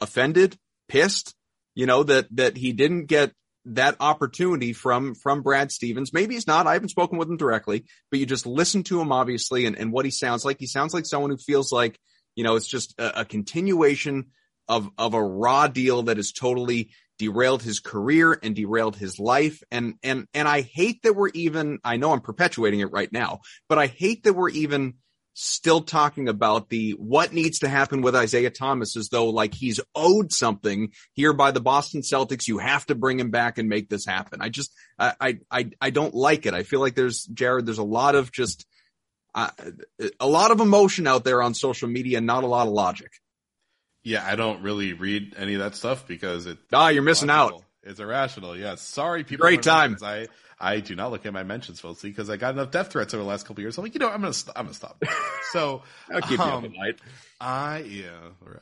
offended, pissed, you know, that, that he didn't get that opportunity from, from Brad Stevens. Maybe he's not. I haven't spoken with him directly, but you just listen to him, obviously, and, and what he sounds like. He sounds like someone who feels like, you know, it's just a, a continuation of, of a raw deal that is totally derailed his career and derailed his life. And, and, and I hate that we're even, I know I'm perpetuating it right now, but I hate that we're even still talking about the what needs to happen with Isaiah Thomas as though like he's owed something here by the Boston Celtics. You have to bring him back and make this happen. I just, I, I, I don't like it. I feel like there's Jared, there's a lot of just, uh, a lot of emotion out there on social media, not a lot of logic. Yeah, I don't really read any of that stuff because it. Ah, you're missing out. It's irrational. Yes. sorry, people. Great time. I I do not look at my mentions mostly because I got enough death threats over the last couple of years. I'm like, you know, I'm gonna st- I'm gonna stop. [laughs] So I'll keep you up um, at night. I yeah.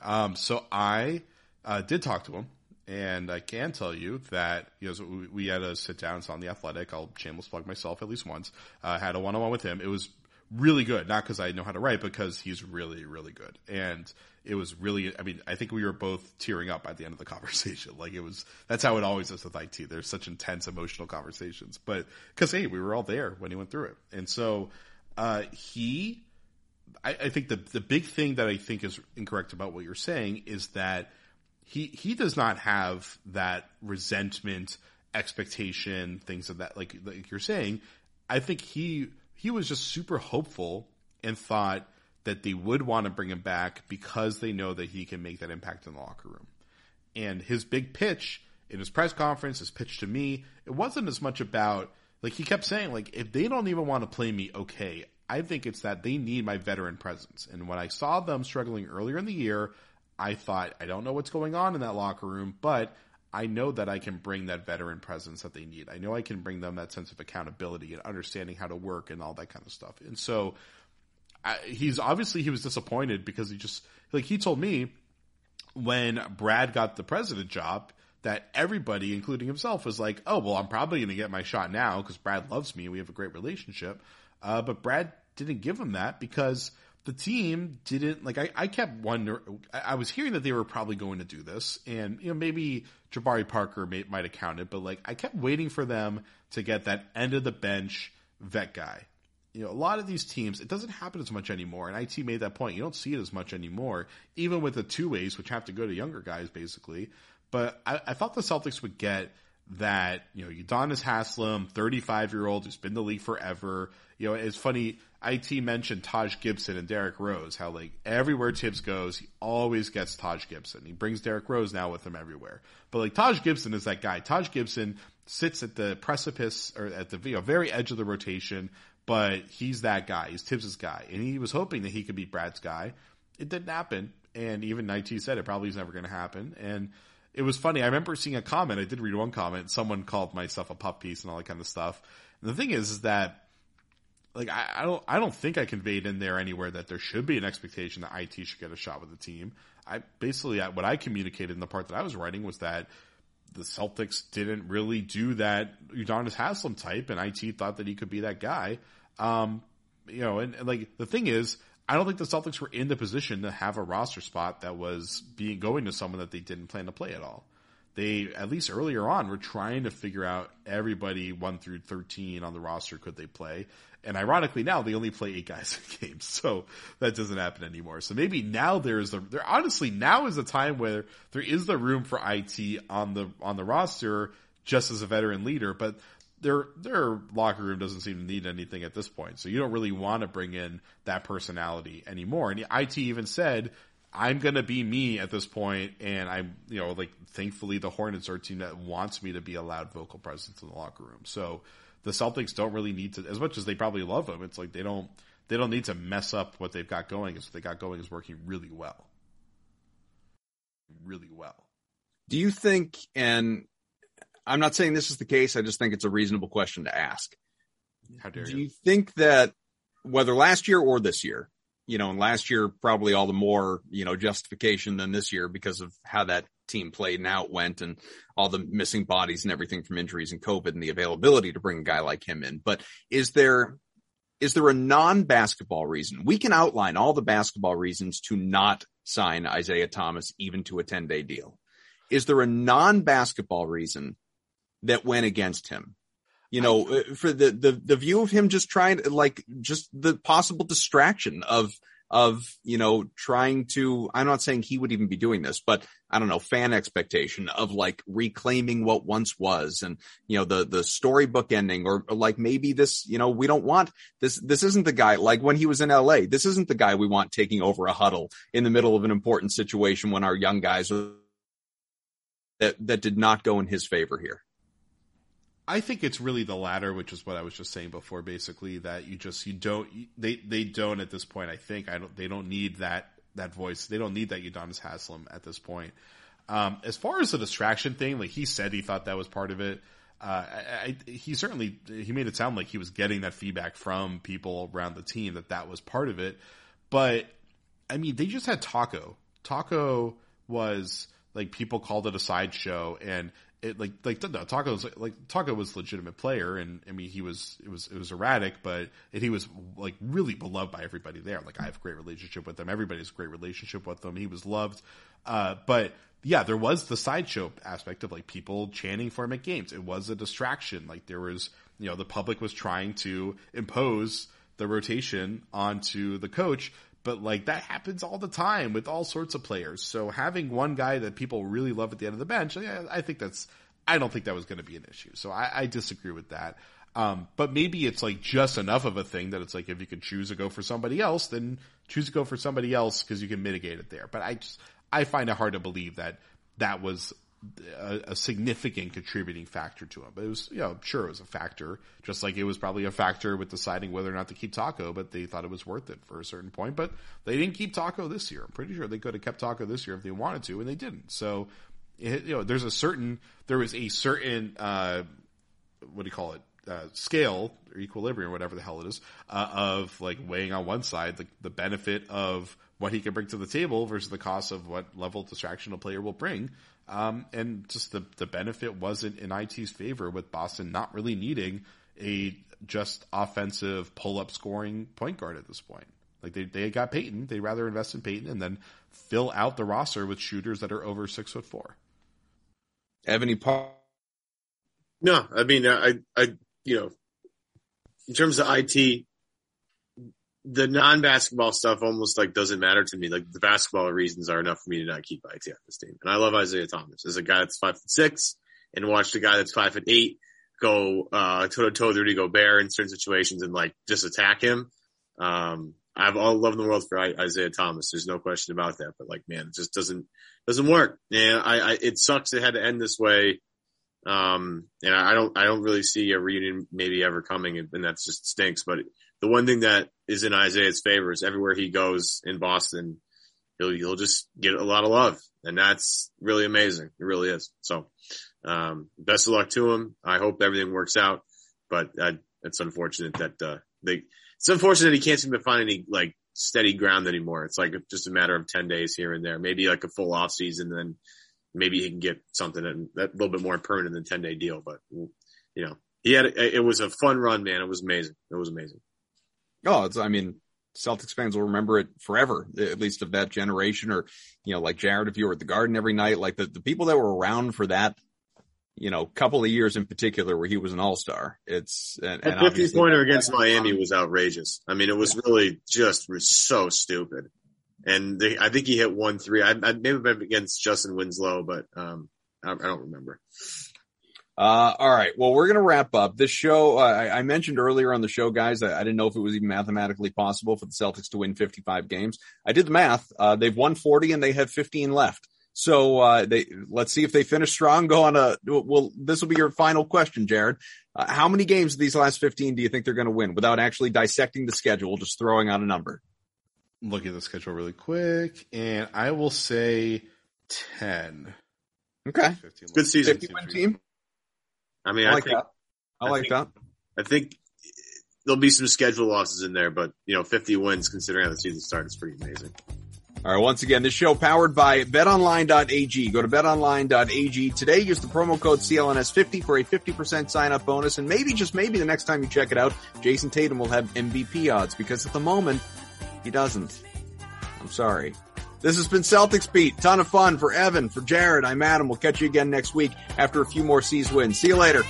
Um. So I uh, did talk to him, and I can tell you that you know so we, we had a sit down. It's on the Athletic. I'll shameless plug myself at least once. Uh, had a one on one with him. It was really good. Not because I know how to write, because he's really really good. And it was really. I mean, I think we were both tearing up at the end of the [laughs] conversation. Like it was. That's how it always is with IT. There's such intense emotional conversations, but because hey, we were all there when he went through it, and so uh, he I, I think the the big thing that I think is incorrect about what you're saying is that he he does not have that resentment, expectation, things of that like like you're saying. I think he he was just super hopeful and thought that they would want to bring him back because they know that he can make that impact in the locker room. And his big pitch in his press conference, his pitch to me, it wasn't as much about like he kept saying like if they don't even want to play me, okay. I think it's that they need my veteran presence. And when I saw them struggling earlier in the year, I thought I don't know what's going on in that locker room, but I know that I can bring that veteran presence that they need. I know I can bring them that sense of accountability and understanding how to work and all that kind of stuff. And so he's obviously he was disappointed because he just like he told me when Brad got the president job that everybody, including himself, was like, "Oh, well, I'm probably going to get my shot now because Brad loves me. We have a great relationship." Uh, but Brad didn't give him that because the team didn't like. I, I kept wondering. I, was hearing that they were probably going to do this, and you know maybe Jabari Parker may, might have counted, but like I kept waiting for them to get that end of the bench vet guy you know, a lot of these teams, it doesn't happen as much anymore. And IT made that point. You don't see it as much anymore, even with the two ways, which have to go to younger guys, basically. But I, I thought the Celtics would get that, you know, Udonis Haslem, 35 year old who's been the league forever. You know, it's funny. IT mentioned Taj Gibson and Derrick Rose, how like everywhere Thibs goes, he always gets Taj Gibson. He brings Derrick Rose now with him everywhere. But like Taj Gibson is that guy. Taj Gibson sits at the precipice or at the you know, very edge of the rotation, but he's that guy. He's Thibs' guy. And he was hoping that he could be Brad's guy. It didn't happen. And even IT said it probably is never going to happen. And it was funny. I remember seeing a comment. I did read one comment. Someone called myself a puff piece and all that kind of stuff. And the thing is, is that like I, I don't I don't think I conveyed in there anywhere that there should be an expectation that IT should get a shot with the team. I basically what I communicated in the part that I was writing was that the Celtics didn't really do that Udonis Haslem type, and IT thought that he could be that guy. Um, you know, and, and like the thing is, I don't think the Celtics were in the position to have a roster spot that was being going to someone that they didn't plan to play at all. They at least earlier on were trying to figure out everybody one through thirteen on the roster could they play, and ironically now they only play eight guys [laughs] in games, so that doesn't happen anymore. So maybe now there is the there honestly now is the time where there is the room for IT on the on the roster just as a veteran leader, but their their locker room doesn't seem to need anything at this point. So you don't really want to bring in that personality anymore. And IT even said, "I'm going to be me at this and I'm you know like thankfully the Hornets are a team that wants me to be a loud vocal presence in the locker room. So the Celtics don't really need to, as much as they probably love him. It's like they don't they don't need to mess up what they've got going. It's what they got going is working really well, really well. Do you think, and I'm not saying this is the case, I just think it's a reasonable question to ask. How dare you Do you? you think that whether last year or this year, you know, and last year probably all the more, you know, justification than this year because of how that team played and how it went and all the missing bodies and everything from injuries and COVID and the availability to bring a guy like him in. But is there, is there a non-basketball reason? We can outline all the basketball reasons to not sign Isaiah Thomas even to a 10 day deal. Is there a non-basketball reason that went against him? You know, uh, for the, the, the view of him just trying to like, just the possible distraction of, of, you know, trying to, I'm not saying he would even be doing this, but I don't know, fan expectation of like reclaiming what once was and, you know, the, the storybook ending or, or like maybe this, you know, we don't want this, this isn't the guy, like when he was in LA, this isn't the guy we want taking over a huddle in the middle of an important situation when our young guys are, that, that did not go in his favor here. I think it's really the latter, which is what I was just saying before. Basically, that you just you don't they they don't at this point. I think I don't they don't need that that voice. They don't need that Udonis Haslem at this point. Um, as far as the distraction thing, like he said, he thought that was part of it. Uh, I, I, he certainly he made it sound like he was getting that feedback from people around the team that that was part of it. But I mean, they just had Tacko. Tacko was like people called it a sideshow, and it like like no, Tacko was like Tacko was a legitimate player, and I mean he was it was it was erratic, but and he was like really beloved by everybody there. Like I have a great relationship with him. A great relationship with him. He was loved, uh, but yeah, there was the sideshow aspect of like people chanting for him at games. It was a distraction. Like there was you know the public was trying to impose the rotation onto the coach. But like that happens all the time with all sorts of players. So having one guy that people really love at the end of the bench, yeah, I think that's, I don't think that was going to be an issue. So I, I disagree with that. Um, but maybe it's like just enough of a thing that it's like if you can choose to go for somebody else, then choose to go for somebody else because you can mitigate it there. But I just, I find it hard to believe that that was a, a, significant contributing factor to him. But it was, you know, sure it was a factor, just like it was probably a factor with deciding whether or not to keep Tacko, but they thought it was worth it for a certain point. But they didn't keep Tacko this year. I'm pretty sure they could have kept Tacko this year if they wanted to, and they didn't. So, it, you know, there's a certain, there was a certain, uh, what do you call it? Uh, scale or equilibrium, or whatever the hell it is, uh, of like weighing on one side the, the benefit of what he can bring to the table versus the cost of what level distraction a player will bring. Um, and just the, the benefit wasn't in IT's favor with Boston not really needing a just offensive pull up scoring point guard at this point. Like they, they got Payton. They'd rather invest in Payton and then fill out the roster with shooters that are over six foot four. Have any part? No, I mean, I, I, you know, in terms of IT, the non-basketball stuff almost like doesn't matter to me. Like the basketball reasons are enough for me to not keep IT on this team. And I love Isaiah Thomas as a guy that's five foot six and watched a guy that's five foot eight go, uh, toe to toe with Rudy Gobert in certain situations and like just attack him. Um, I have all love in the world for Isaiah Thomas. There's no question about that. But like, man, it just doesn't, doesn't work. And I, I it sucks it had to end this way. Um, and I don't, I don't really see a reunion maybe ever coming and, and that just stinks. But the one thing that is in Isaiah's favor is everywhere he goes in Boston, he'll, he'll just get a lot of love. And that's really amazing. It really is. So, um, best of luck to him. I hope everything works out, but uh, it's unfortunate that, uh, they, it's unfortunate he can't seem to find any like steady ground anymore. It's like just a matter of 10 days here and there, maybe like a full off season. Then maybe he can get something that, a little bit more permanent than 10 day deal, but you know, he had, it was a fun run, man. It was amazing. It was amazing. Oh, it's, I mean, Celtics fans will remember it forever, at least of that generation or, you know, like Jared, if you were at the garden every night, like the, the people that were around for that, you know, couple of years in particular where he was an all-star. It's, and, and 50 pointer against Miami was outrageous. I mean, it was really just was so stupid. And they, I think he hit one three. I, I maybe been against Justise Winslow, but, um, I, I don't remember. Uh, all right. Well, we're going to wrap up this show. Uh, I, I, mentioned earlier on the show, guys, I, I, didn't know if it was even mathematically possible for the Celtics to win 55 games. I did the math. Uh, they've won 40 and they have 15 left. So, uh, they, let's see if they finish strong. Go on a, well, this will be your final question, Jared. Uh, how many games of these last 15 do you think they're going to win without actually dissecting the schedule, just throwing out a number? Looking at the schedule really quick and I will say 10. Okay. Good season. 50 win team. I mean, I like I think, that. I, I like think, that. I think there'll be some schedule losses in there, but you know, 50 wins considering how the season started is pretty amazing. All right. Once again, this show powered by betonline.ag. Go to betonline.ag today. Use the promo code CLNS50 for a 50% sign up bonus. And maybe, just maybe the next time you check it out, Jayson Tatum will have MVP odds because at the moment he doesn't. I'm sorry. This has been Celtics Beat. Ton of fun for Evan, for Jared. I'm Adam. We'll catch you again next week after a few more C's wins. See you later.